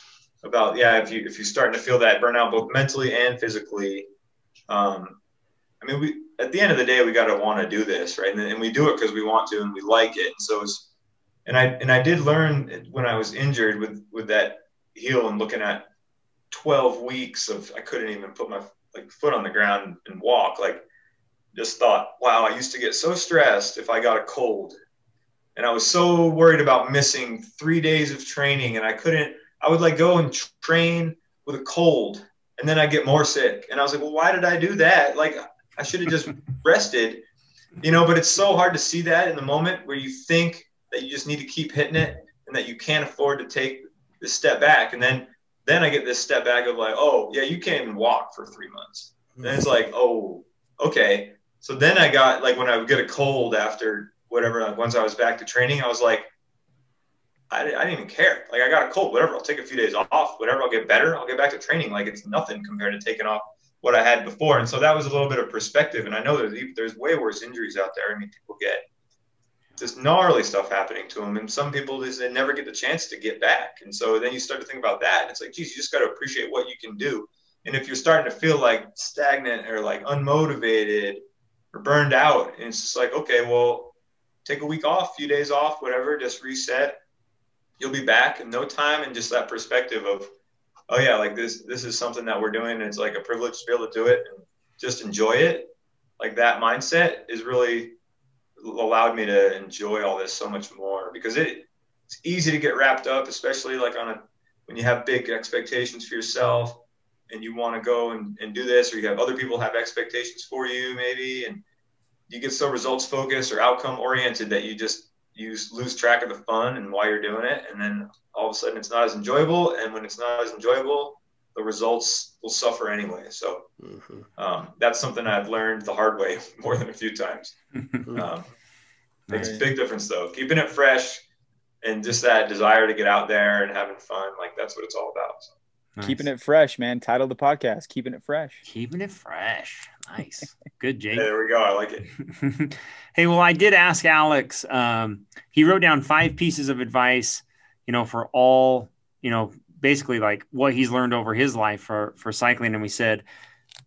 about yeah, if you if you're starting to feel that burnout both mentally and physically, um, I mean we at the end of the day we got to want to do this right, and, and we do it because we want to and we like it. And so it's and I and I did learn when I was injured with with that heel and looking at 12 weeks of I couldn't even put my like foot on the ground and walk. Like just thought, wow, I used to get so stressed if I got a cold. And I was so worried about missing three days of training and I couldn't, I would like go and train with a cold and then I get more sick. And I was like, well, why did I do that? Like I should have just rested, you know, but it's so hard to see that in the moment where you think that you just need to keep hitting it and that you can't afford to take the step back. And then then I get this step back of like, oh yeah, you can't even walk for three months. And it's like, oh, okay. So then I got like when I would get a cold after whatever, like once I was back to training, I was like, I, I didn't even care. Like I got a cold, whatever. I'll take a few days off, whatever. I'll get better. I'll get back to training. Like it's nothing compared to taking off what I had before. And so that was a little bit of perspective. And I know there's there's way worse injuries out there. I mean, people get just gnarly stuff happening to them. And some people just they never get the chance to get back. And so then you start to think about that. And it's like, geez, you just got to appreciate what you can do. And if you're starting to feel like stagnant or like unmotivated or burned out, and it's just like, okay, well, take a week off, a few days off, whatever, just reset. You'll be back in no time. And just that perspective of, oh yeah, like this, this is something that we're doing. it's like a privilege to be able to do it and just enjoy it. Like that mindset is really allowed me to enjoy all this so much more because it, it's easy to get wrapped up, especially like on a, when you have big expectations for yourself and you want to go and, and do this, or you have other people have expectations for you maybe, and you get so results focused or outcome oriented that you just you lose track of the fun and why you're doing it. And then all of a sudden it's not as enjoyable. And when it's not as enjoyable, the results will suffer anyway. So mm-hmm. um, that's something I've learned the hard way more than a few times. Um, makes a big difference though. Keeping it fresh and just that desire to get out there and having fun, like that's what it's all about. So. Nice. Keeping it fresh, man. Title the podcast, Keeping It Fresh. Keeping it fresh. Nice. Good, Jake. Hey, there we go. I like it. hey, well, I did ask Alex. Um, he wrote down five pieces of advice, you know, for all, you know, basically like what he's learned over his life for for cycling. And we said,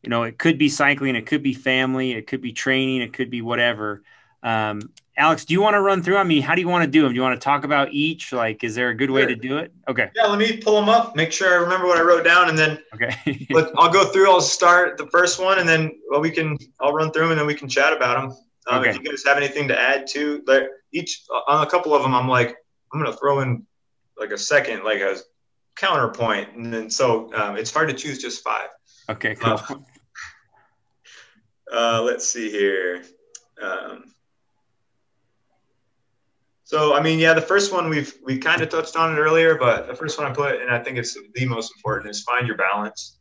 you know, it could be cycling, it could be family, it could be training, it could be whatever. Um, Alex, do you want to run through? I mean, how do you want to do them? Do you want to talk about each? Like, is there a good way to do it? Okay. Yeah, let me pull them up, make sure I remember what I wrote down, and then okay. I'll go through. I'll start the first one, and then well, we can. I'll run through them, and then we can chat about them. Um, okay. If you guys have anything to add to, like each on a couple of them, I'm like, I'm gonna throw in like a second, like a counterpoint, and then so um, it's hard to choose just five. Okay. Cool. Uh, uh, let's see here. Um, so, I mean, yeah, the first one we've we kind of touched on it earlier, but the first one I put, and I think it's the most important, is find your balance,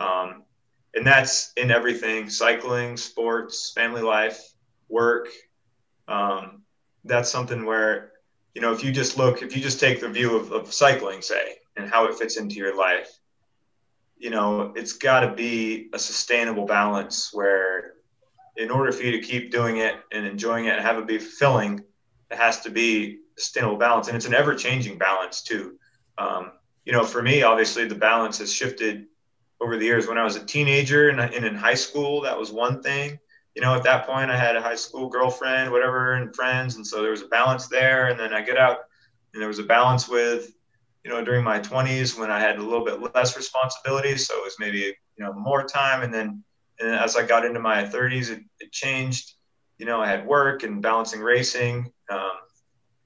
um, and that's in everything: cycling, sports, family life, work. Um, that's something where, you know, if you just look, if you just take the view of, of cycling, say, and how it fits into your life, you know, it's got to be a sustainable balance where, in order for you to keep doing it and enjoying it and have it be fulfilling has to be a sustainable balance, and it's an ever-changing balance too. Um, you know, for me, obviously, the balance has shifted over the years. When I was a teenager and, and in high school, that was one thing. You know, at that point, I had a high school girlfriend, whatever, and friends, and so there was a balance there. And then I get out, and there was a balance with, you know, during my 20s when I had a little bit less responsibility, so it was maybe you know more time. And then, and as I got into my 30s, it, it changed. You know, I had work and balancing racing, um,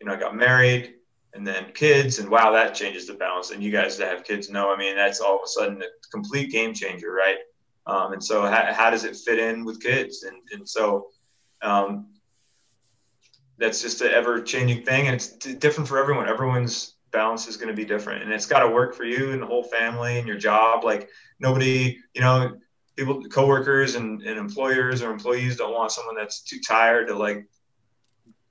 you know, I got married and then kids, and wow, that changes the balance. And you guys that have kids know, I mean, that's all of a sudden a complete game changer, right? Um, and so, how, how, does it fit in with kids? And, and so, um, that's just an ever changing thing, and it's different for everyone. Everyone's balance is going to be different, and it's got to work for you and the whole family and your job. Like nobody, you know, people, coworkers and, and employers or employees don't want someone that's too tired to like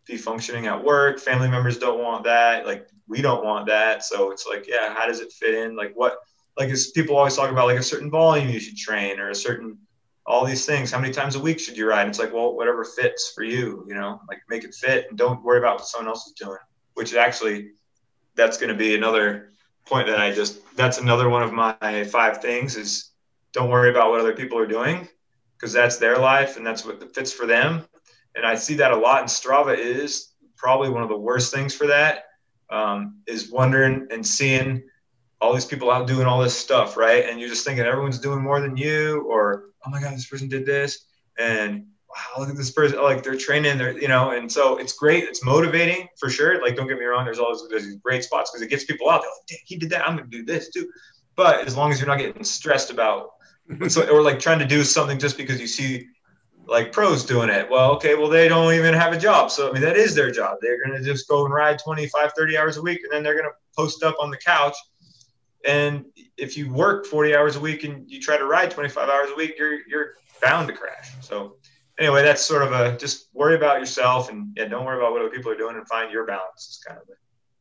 be functioning at work. Family members don't want that. Like we don't want that. So it's like, yeah, how does it fit in? Like what, like is people always talk about like a certain volume you should train or a certain, all these things. How many times a week should you ride? It's like, well, whatever fits for you, you know, like make it fit and don't worry about what someone else is doing, which actually, that's going to be another point that I just, that's another one of my five things is don't worry about what other people are doing because that's their life and that's what fits for them and I see that a lot. And Strava is probably one of the worst things for that. Um, is wondering and seeing all these people out doing all this stuff, right? And you're just thinking everyone's doing more than you, or oh my god, this person did this, and wow, look at this person, like they're training, they're you know, and so it's great, it's motivating for sure. Like don't get me wrong, there's always there's these great spots because it gets people out. They're like, he did that, I'm gonna do this too. But as long as you're not getting stressed about, so, or like trying to do something just because you see like pros doing it. Well, okay, well, they don't even have a job. So, I mean, that is their job. They're going to just go and ride 25, 30 hours a week, and then they're going to post up on the couch. And if you work 40 hours a week and you try to ride 25 hours a week, you're, you're bound to crash. So, anyway, that's sort of a just worry about yourself and yeah, don't worry about what other people are doing and find your balance is kind of the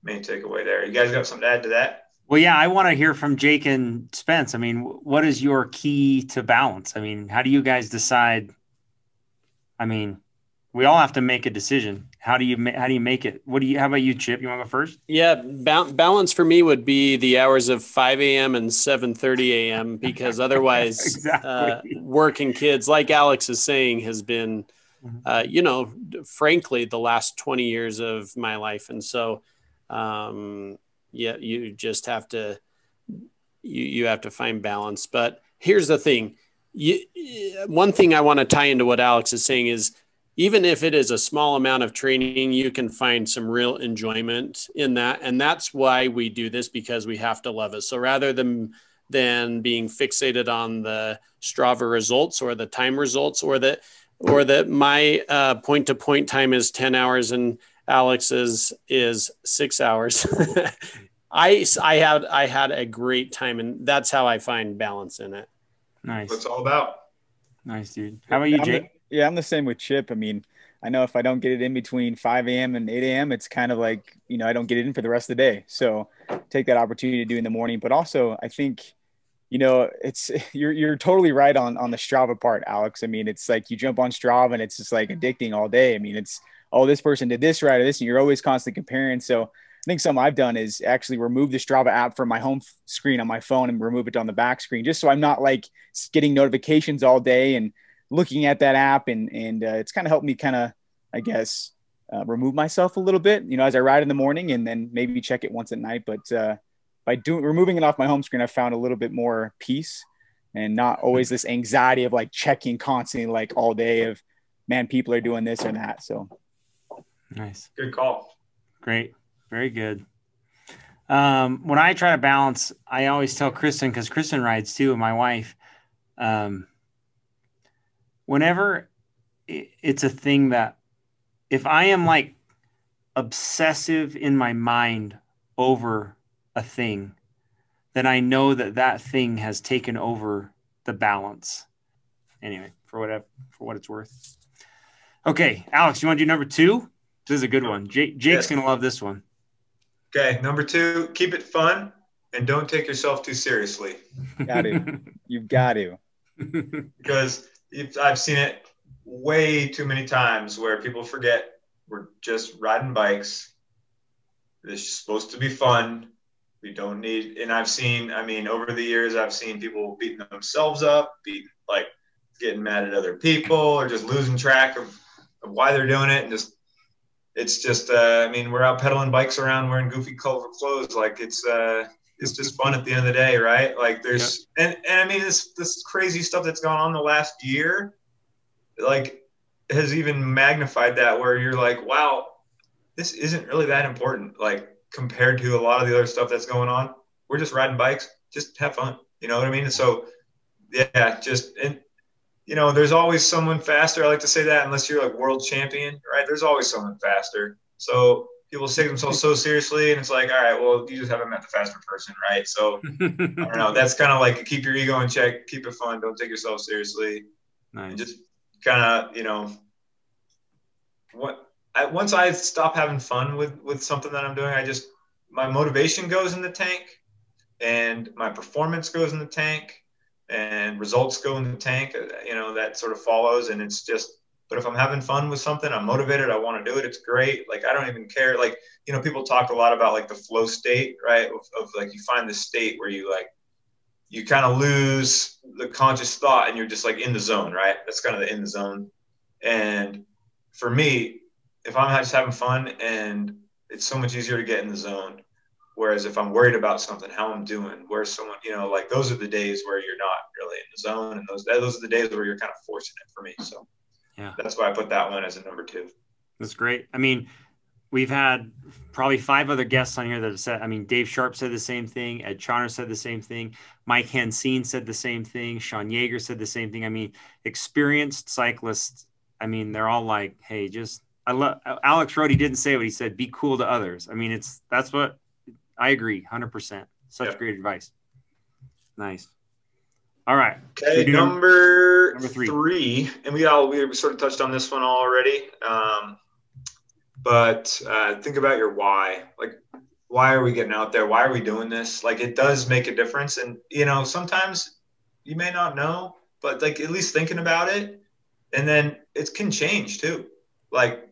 main takeaway there. You guys got something to add to that? Well, yeah, I want to hear from Jake and Spence. I mean, what is your key to balance? I mean, how do you guys decide I mean, we all have to make a decision. how do you how do you make it? What do you? How about you, Chip? You want to go first? Yeah, ba- balance for me would be the hours of 5 a.m. and 7:30 a.m. because otherwise, exactly. uh, working kids, like Alex is saying, has been, mm-hmm. uh, you know, frankly, the last 20 years of my life, and so, um, yeah, you just have to, you you have to find balance. But here's the thing, you, one thing I want to tie into what Alex is saying is even if it is a small amount of training, you can find some real enjoyment in that. And that's why we do this because we have to love it. So rather than than being fixated on the Strava results or the time results or that or that my point to point time is 10 hours and Alex's is six hours. I I had I had a great time and that's how I find balance in it. Nice. What's all about. Nice dude. How about you, Jake? Yeah, I'm the same with Chip. I mean, I know if I don't get it in between 5 a.m. and 8 a.m., it's kind of like, you know, I don't get it in for the rest of the day. So take that opportunity to do in the morning. But also, I think, you know, it's you're you're totally right on on the Strava part, Alex. I mean, it's like you jump on Strava and it's just like addicting all day. I mean, it's oh, this person did this right or this, and you're always constantly comparing. So I think something I've done is actually remove the Strava app from my home screen on my phone and remove it on the back screen, just so I'm not like getting notifications all day and looking at that app and and uh, it's kind of helped me kind of I guess uh, remove myself a little bit, you know, as I ride in the morning and then maybe check it once at night. But uh, by doing removing it off my home screen, I found a little bit more peace and not always this anxiety of like checking constantly, like all day of man, people are doing this or that. So nice, good call. Great, very good. Um, when I try to balance, I always tell Kristen because Kristen rides too, and my wife. Um, whenever it's a thing that if I am like obsessive in my mind over a thing, then I know that that thing has taken over the balance. Anyway, for whatever for what it's worth. Okay, Alex, you want to do number two? This is a good one. Jake, Jake's yes. gonna love this one. Okay, number two, keep it fun and don't take yourself too seriously. Got to. You've got to. because I've seen it way too many times where people forget we're just riding bikes. This is supposed to be fun. We don't need, and I've seen, I mean, over the years, I've seen people beating themselves up, beating, like getting mad at other people or just losing track of, of why they're doing it. And just, it's just, uh, I mean, we're out pedaling bikes around wearing goofy colorful clothes. Like it's, uh, it's just fun at the end of the day, right? Like there's yeah. and, and I mean this this crazy stuff that's gone on the last year, like has even magnified that where you're like, wow, this isn't really that important, like compared to a lot of the other stuff that's going on. We're just riding bikes, just have fun. You know what I mean? so yeah, just and you know, there's always someone faster. I like to say that unless you're like world champion, right? There's always someone faster. So people take themselves so seriously and it's like all right well you just haven't met the faster person right so i don't know that's kind of like keep your ego in check keep it fun don't take yourself seriously nice. and just kind of you know what I, once i stop having fun with with something that i'm doing i just my motivation goes in the tank and my performance goes in the tank and results go in the tank uh, you know that sort of follows and it's just but if I'm having fun with something, I'm motivated, I want to do it, it's great. Like I don't even care. Like, you know, people talk a lot about like the flow state, right? Of, of like you find the state where you like you kind of lose the conscious thought and you're just like in the zone, right? That's kind of the in the zone. And for me, if I'm just having fun and it's so much easier to get in the zone. Whereas if I'm worried about something, how I'm doing, where's someone, you know, like those are the days where you're not really in the zone, and those those are the days where you're kind of forcing it for me. So yeah. That's why I put that one as a number two. That's great. I mean, we've had probably five other guests on here that have said, I mean, Dave Sharp said the same thing. Ed Chawner said the same thing. Mike Hansine said the same thing. Sean Yeager said the same thing. I mean, experienced cyclists, I mean, they're all like, hey, just, I love Alex Rohde didn't say what he said, be cool to others. I mean, it's, that's what I agree 100%. Such great advice. Nice. All right. Okay, number, number three. three. and we all we sort of touched on this one already. Um, but uh, think about your why. Like, why are we getting out there? Why are we doing this? Like, it does make a difference, and you know, sometimes you may not know, but like at least thinking about it, and then it can change too. Like,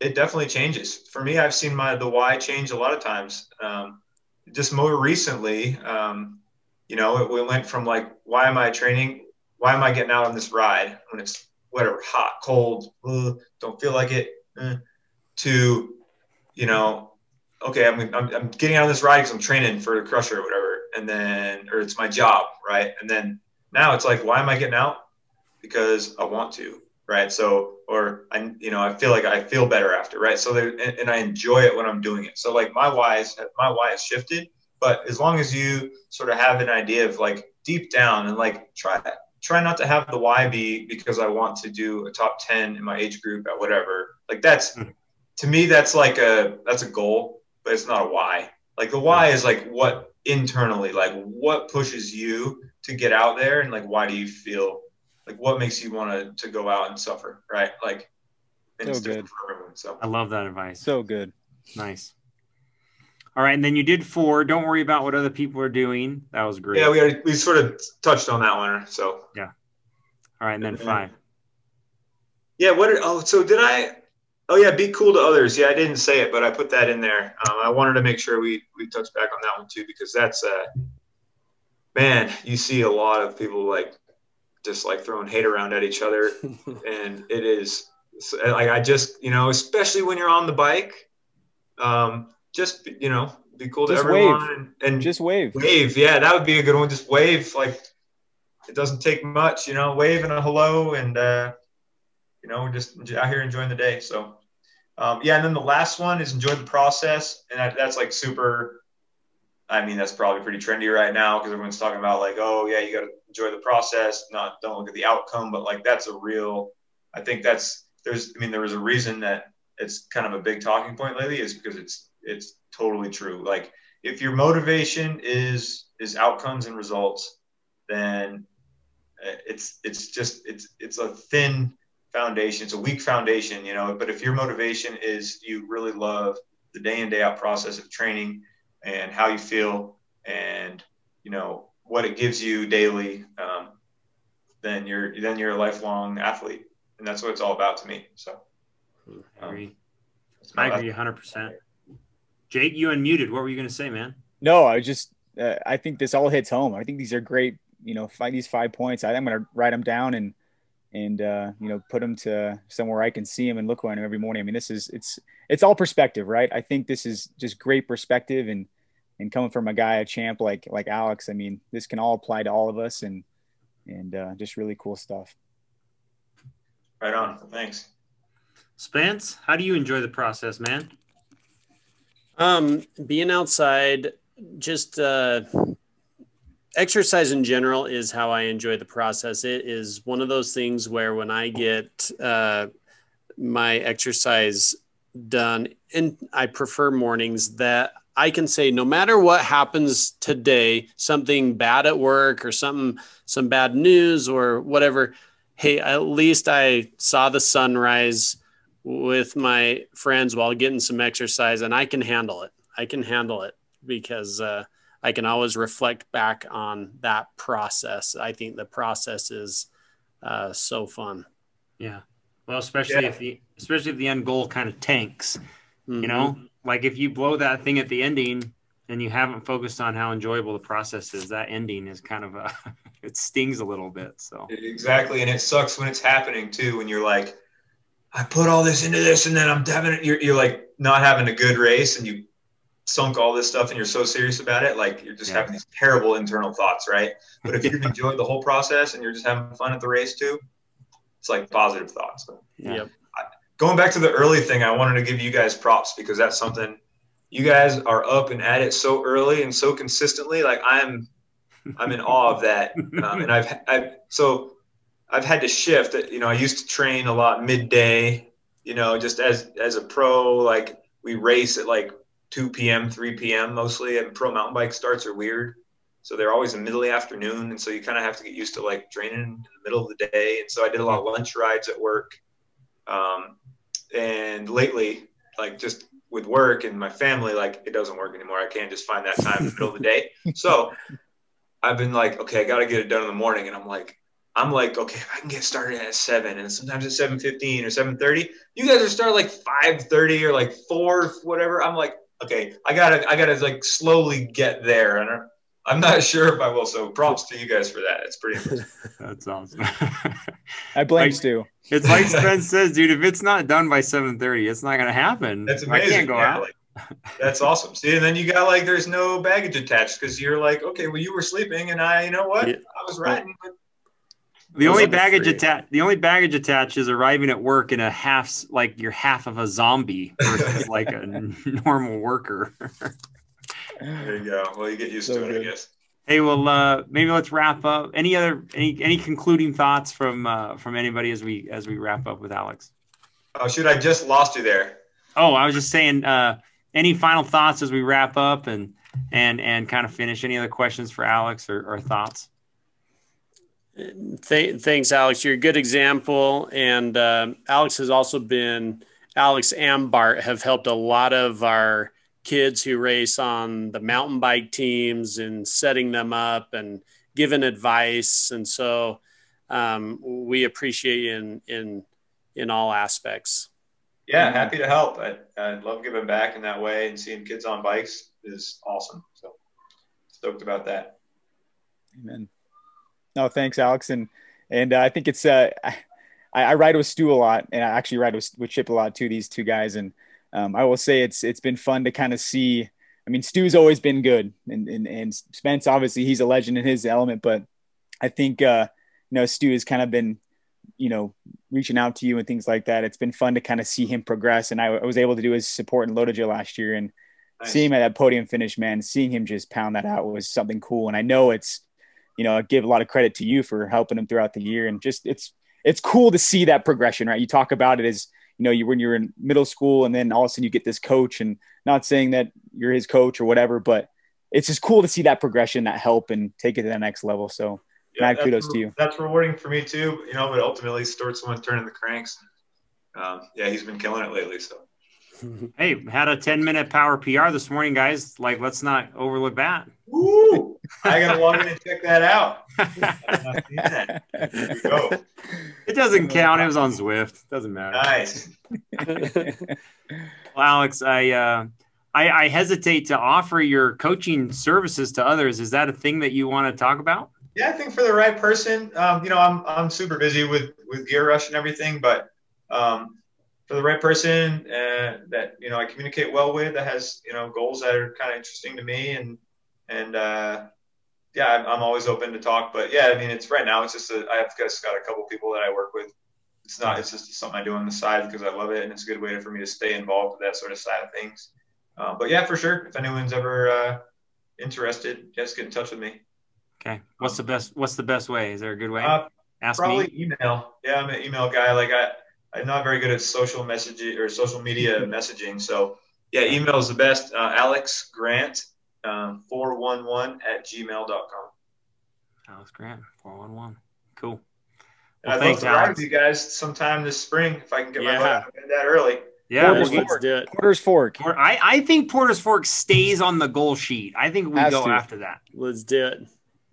it definitely changes for me. I've seen my the why change a lot of times. Um, just more recently, um, you know, it, we went from like, why am I training? Why am I getting out on this ride when it's whatever, hot, cold, ugh, don't feel like it, uh, to, you know, okay, I'm, I'm, I'm getting out on this ride because I'm training for the crusher or whatever. And then, or it's my job, right? And then now it's like, why am I getting out? Because I want to, right? So, or I, you know, I feel like I feel better after, right? So, there, and, and I enjoy it when I'm doing it. So, like my why is my why has shifted, but as long as you sort of have an idea of like deep down and like try try not to have the why be because I want to do a top 10 in my age group at whatever. Like that's mm-hmm. to me that's like a that's a goal, but it's not a why. Like the why is like what internally, like what pushes you to get out there and like why do you feel like what makes you want to to go out and suffer, right? Like so good. Everyone, so I love that advice. So good. Nice. All right, and then you did four. Don't worry about what other people are doing. That was great. Yeah, we already, we sort of touched on that one. So yeah. All right, and then five. Yeah. What? Did, oh, so did I? Oh yeah, be cool to others. Yeah, I didn't say it, but I put that in there. Um, I wanted to make sure we we touched back on that one too because that's uh, man, you see a lot of people like just like throwing hate around at each other, and it is like I just you know, especially when you're on the bike. Um, just you know be cool to just everyone and, and, just wave. wave. Yeah that would be a good one. Just wave like it doesn't take much you know wave and a hello and uh you know just out here enjoying the day. So um, yeah and then the last one is enjoy the process. And that, that's like super i mean that's probably pretty trendy right now because everyone's talking about like oh yeah you got to enjoy the process not don't look at the outcome but like that's a real i think that's there's i mean there was a reason that it's kind of a big talking point lately is because it's it's totally true. Like if your motivation is is outcomes and results, then uh, it's it's just it's it's a thin foundation. It's a weak foundation, you know. But if your motivation is you really love the day in day out process of training and how you feel and you know what it gives you daily, um, then you're then you're a lifelong athlete, and that's what it's all about to me. So, um, I agree. I agree 100. percent Jake, you unmuted. What were you going to say, man? No, I just uh, I think this all hits home. I think these are great. You know, find these five points. I, am going to write them down and and uh, you know put them to somewhere I can see them and look at them every morning. I mean, this is it's it's all perspective, right? I think this is just great perspective and and coming from a guy a champ like like Alex. I mean, this can all apply to all of us and and uh, just really cool stuff. Right on. Thanks. Spence, how do you enjoy the process, man? Um, being outside, just uh, exercise in general is how I enjoy the process. It is one of those things where when I get uh, my exercise done, and I prefer mornings, that I can say no matter what happens today, something bad at work or something, some bad news or whatever. Hey, at least I saw the sunrise with my friends while getting some exercise and I can handle it. I can handle it because uh, I can always reflect back on that process. I think the process is uh, so fun. Yeah. Well, especially yeah. if the especially if the end goal kind of tanks, mm-hmm. you know, like if you blow that thing at the ending and you haven't focused on how enjoyable the process is, that ending is kind of a it stings a little bit. So exactly, and it sucks when it's happening too. When you're like, I put all this into this, and then I'm having. You're, you're like not having a good race, and you sunk all this stuff, and you're so serious about it. Like you're just yeah. having these terrible internal thoughts, right? But if you've enjoyed the whole process and you're just having fun at the race too, it's like positive thoughts. yeah. Yep. Going back to the early thing, I wanted to give you guys props because that's something you guys are up and at it so early and so consistently. Like I'm, I'm in awe of that. Um, and I've, I've so I've had to shift. You know, I used to train a lot midday. You know, just as as a pro, like we race at like 2 p.m., 3 p.m. mostly, and pro mountain bike starts are weird. So they're always in the middle of the afternoon, and so you kind of have to get used to like training in the middle of the day. And so I did a lot of lunch rides at work. Um, and lately, like just with work and my family, like it doesn't work anymore. I can't just find that time in the middle of the day. So I've been like, okay, I got to get it done in the morning, and I'm like, I'm like, okay, I can get started at seven, and sometimes at seven fifteen or seven thirty, you guys are starting like five thirty or like four, whatever. I'm like, okay, I gotta, I gotta like slowly get there, and I'm not sure if I will. So props to you guys for that. It's pretty. Impressive. That's awesome. I blame Like- Stu. it's like Spence says, dude. If it's not done by seven thirty, it's not gonna happen. That's amazing. I amazing. can't go yeah, out. like, that's awesome. See, and then you got like, there's no baggage attached because you're like, okay, well, you were sleeping, and I, you know what, Yeah. I was riding. But The only are baggage attached, the only baggage attached is arriving at work in a half, like you're half of a zombie versus like a normal worker. there you go. Well, you get used So to it, good. I guess. hey, well, uh, maybe let's wrap up. Any other, any, any concluding thoughts from uh, from anybody as we as we wrap up with Alex? Oh, shoot, I just lost you there. Oh, I was just saying. Uh, any final thoughts as we wrap up and and and kind of finish? Any other questions for Alex or, or thoughts? Th- thanks, Alex. You're a good example. And um, Alex has also been, Alex and Bart have helped a lot of our kids who race on the mountain bike teams and setting them up and giving advice. And so um, we appreciate you in, in, in all aspects. Yeah, happy to help. I, I love giving back in that way, and seeing kids on bikes is awesome. So stoked about that. Amen. No, thanks, Alex. And and uh, I think it's uh, I, I ride with Stu a lot, and I actually ride with, with Chip a lot too. These two guys, and um, I will say it's it's been fun to kind of see. I mean, Stu's always been good, and and and Spence obviously he's a legend in his element, but I think uh, you know Stu has kind of been you know reaching out to you and things like that. It's been fun to kind of see him progress, and I, I was able to do his support in LoToJa last year, and Nice. seeing him at that podium finish, man, seeing him just pound that out was something cool. And I know it's, you know, I give a lot of credit to you for helping him throughout the year. And just it's it's cool to see that progression, right? You talk about it as, you know, you when you're in middle school and then all of a sudden you get this coach and not saying that you're his coach or whatever, but it's just cool to see that progression, that help and take it to the next level. So Mad that's kudos to you. That's rewarding for me too, you know. But ultimately, Stuart's the one turning the cranks. Um, yeah, he's been killing it lately. So Hey, had a 10 minute power PR this morning, guys. Like, let's not overlook that. Woo! I gotta log in and check that out. I've not seen that. There we go. It doesn't count. It was on Zwift. Doesn't matter. Nice. Well, Alex, I, uh, I I hesitate to offer your coaching services to others. Is that a thing that you want to talk about? Yeah, I think for the right person, um, you know, I'm I'm super busy with with Gear Rush and everything, but um, for the right person uh, that you know I communicate well with, that has you know goals that are kind of interesting to me, and and uh, yeah, I'm, I'm always open to talk. But yeah, I mean, it's right now. It's just a, I've just got a couple people that I work with. It's not. It's just something I do on the side because I love it, and it's a good way for me to stay involved with that sort of side of things. Uh, but yeah, for sure, if anyone's ever uh, interested, just get in touch with me. Okay. What's the best? What's the best way? Is there a good way? Uh, Ask Probably me. email. Yeah, I'm an email guy. Like I, I'm not very good at social messaging or social media messaging. So yeah, email is the best. Uh, Alex Grant, um, 411 at gmail.com. Alex Grant, four one one. Cool. And Well, I'd thanks, love to ride Alex. with you guys sometime this spring if I can get my butt out of bed that early. Yeah. Porter's we'll Let's do it. Porter's Fork. I, I think Porter's Fork stays on the goal sheet. I think we Has go to. after that. Let's do it.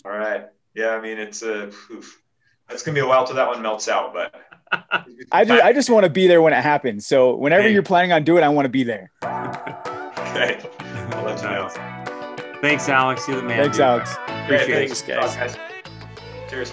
All right. Yeah, I mean it's a. oof. It's gonna be a while till that one melts out, but I just I just want to be there when it happens. So whenever Hey. you're planning on doing it, I want to be there. okay. I'll let you know. Thanks, Alex. You're the man. Thanks, dude. Alex. Okay, Appreciate it. Thanks, guys. Cheers.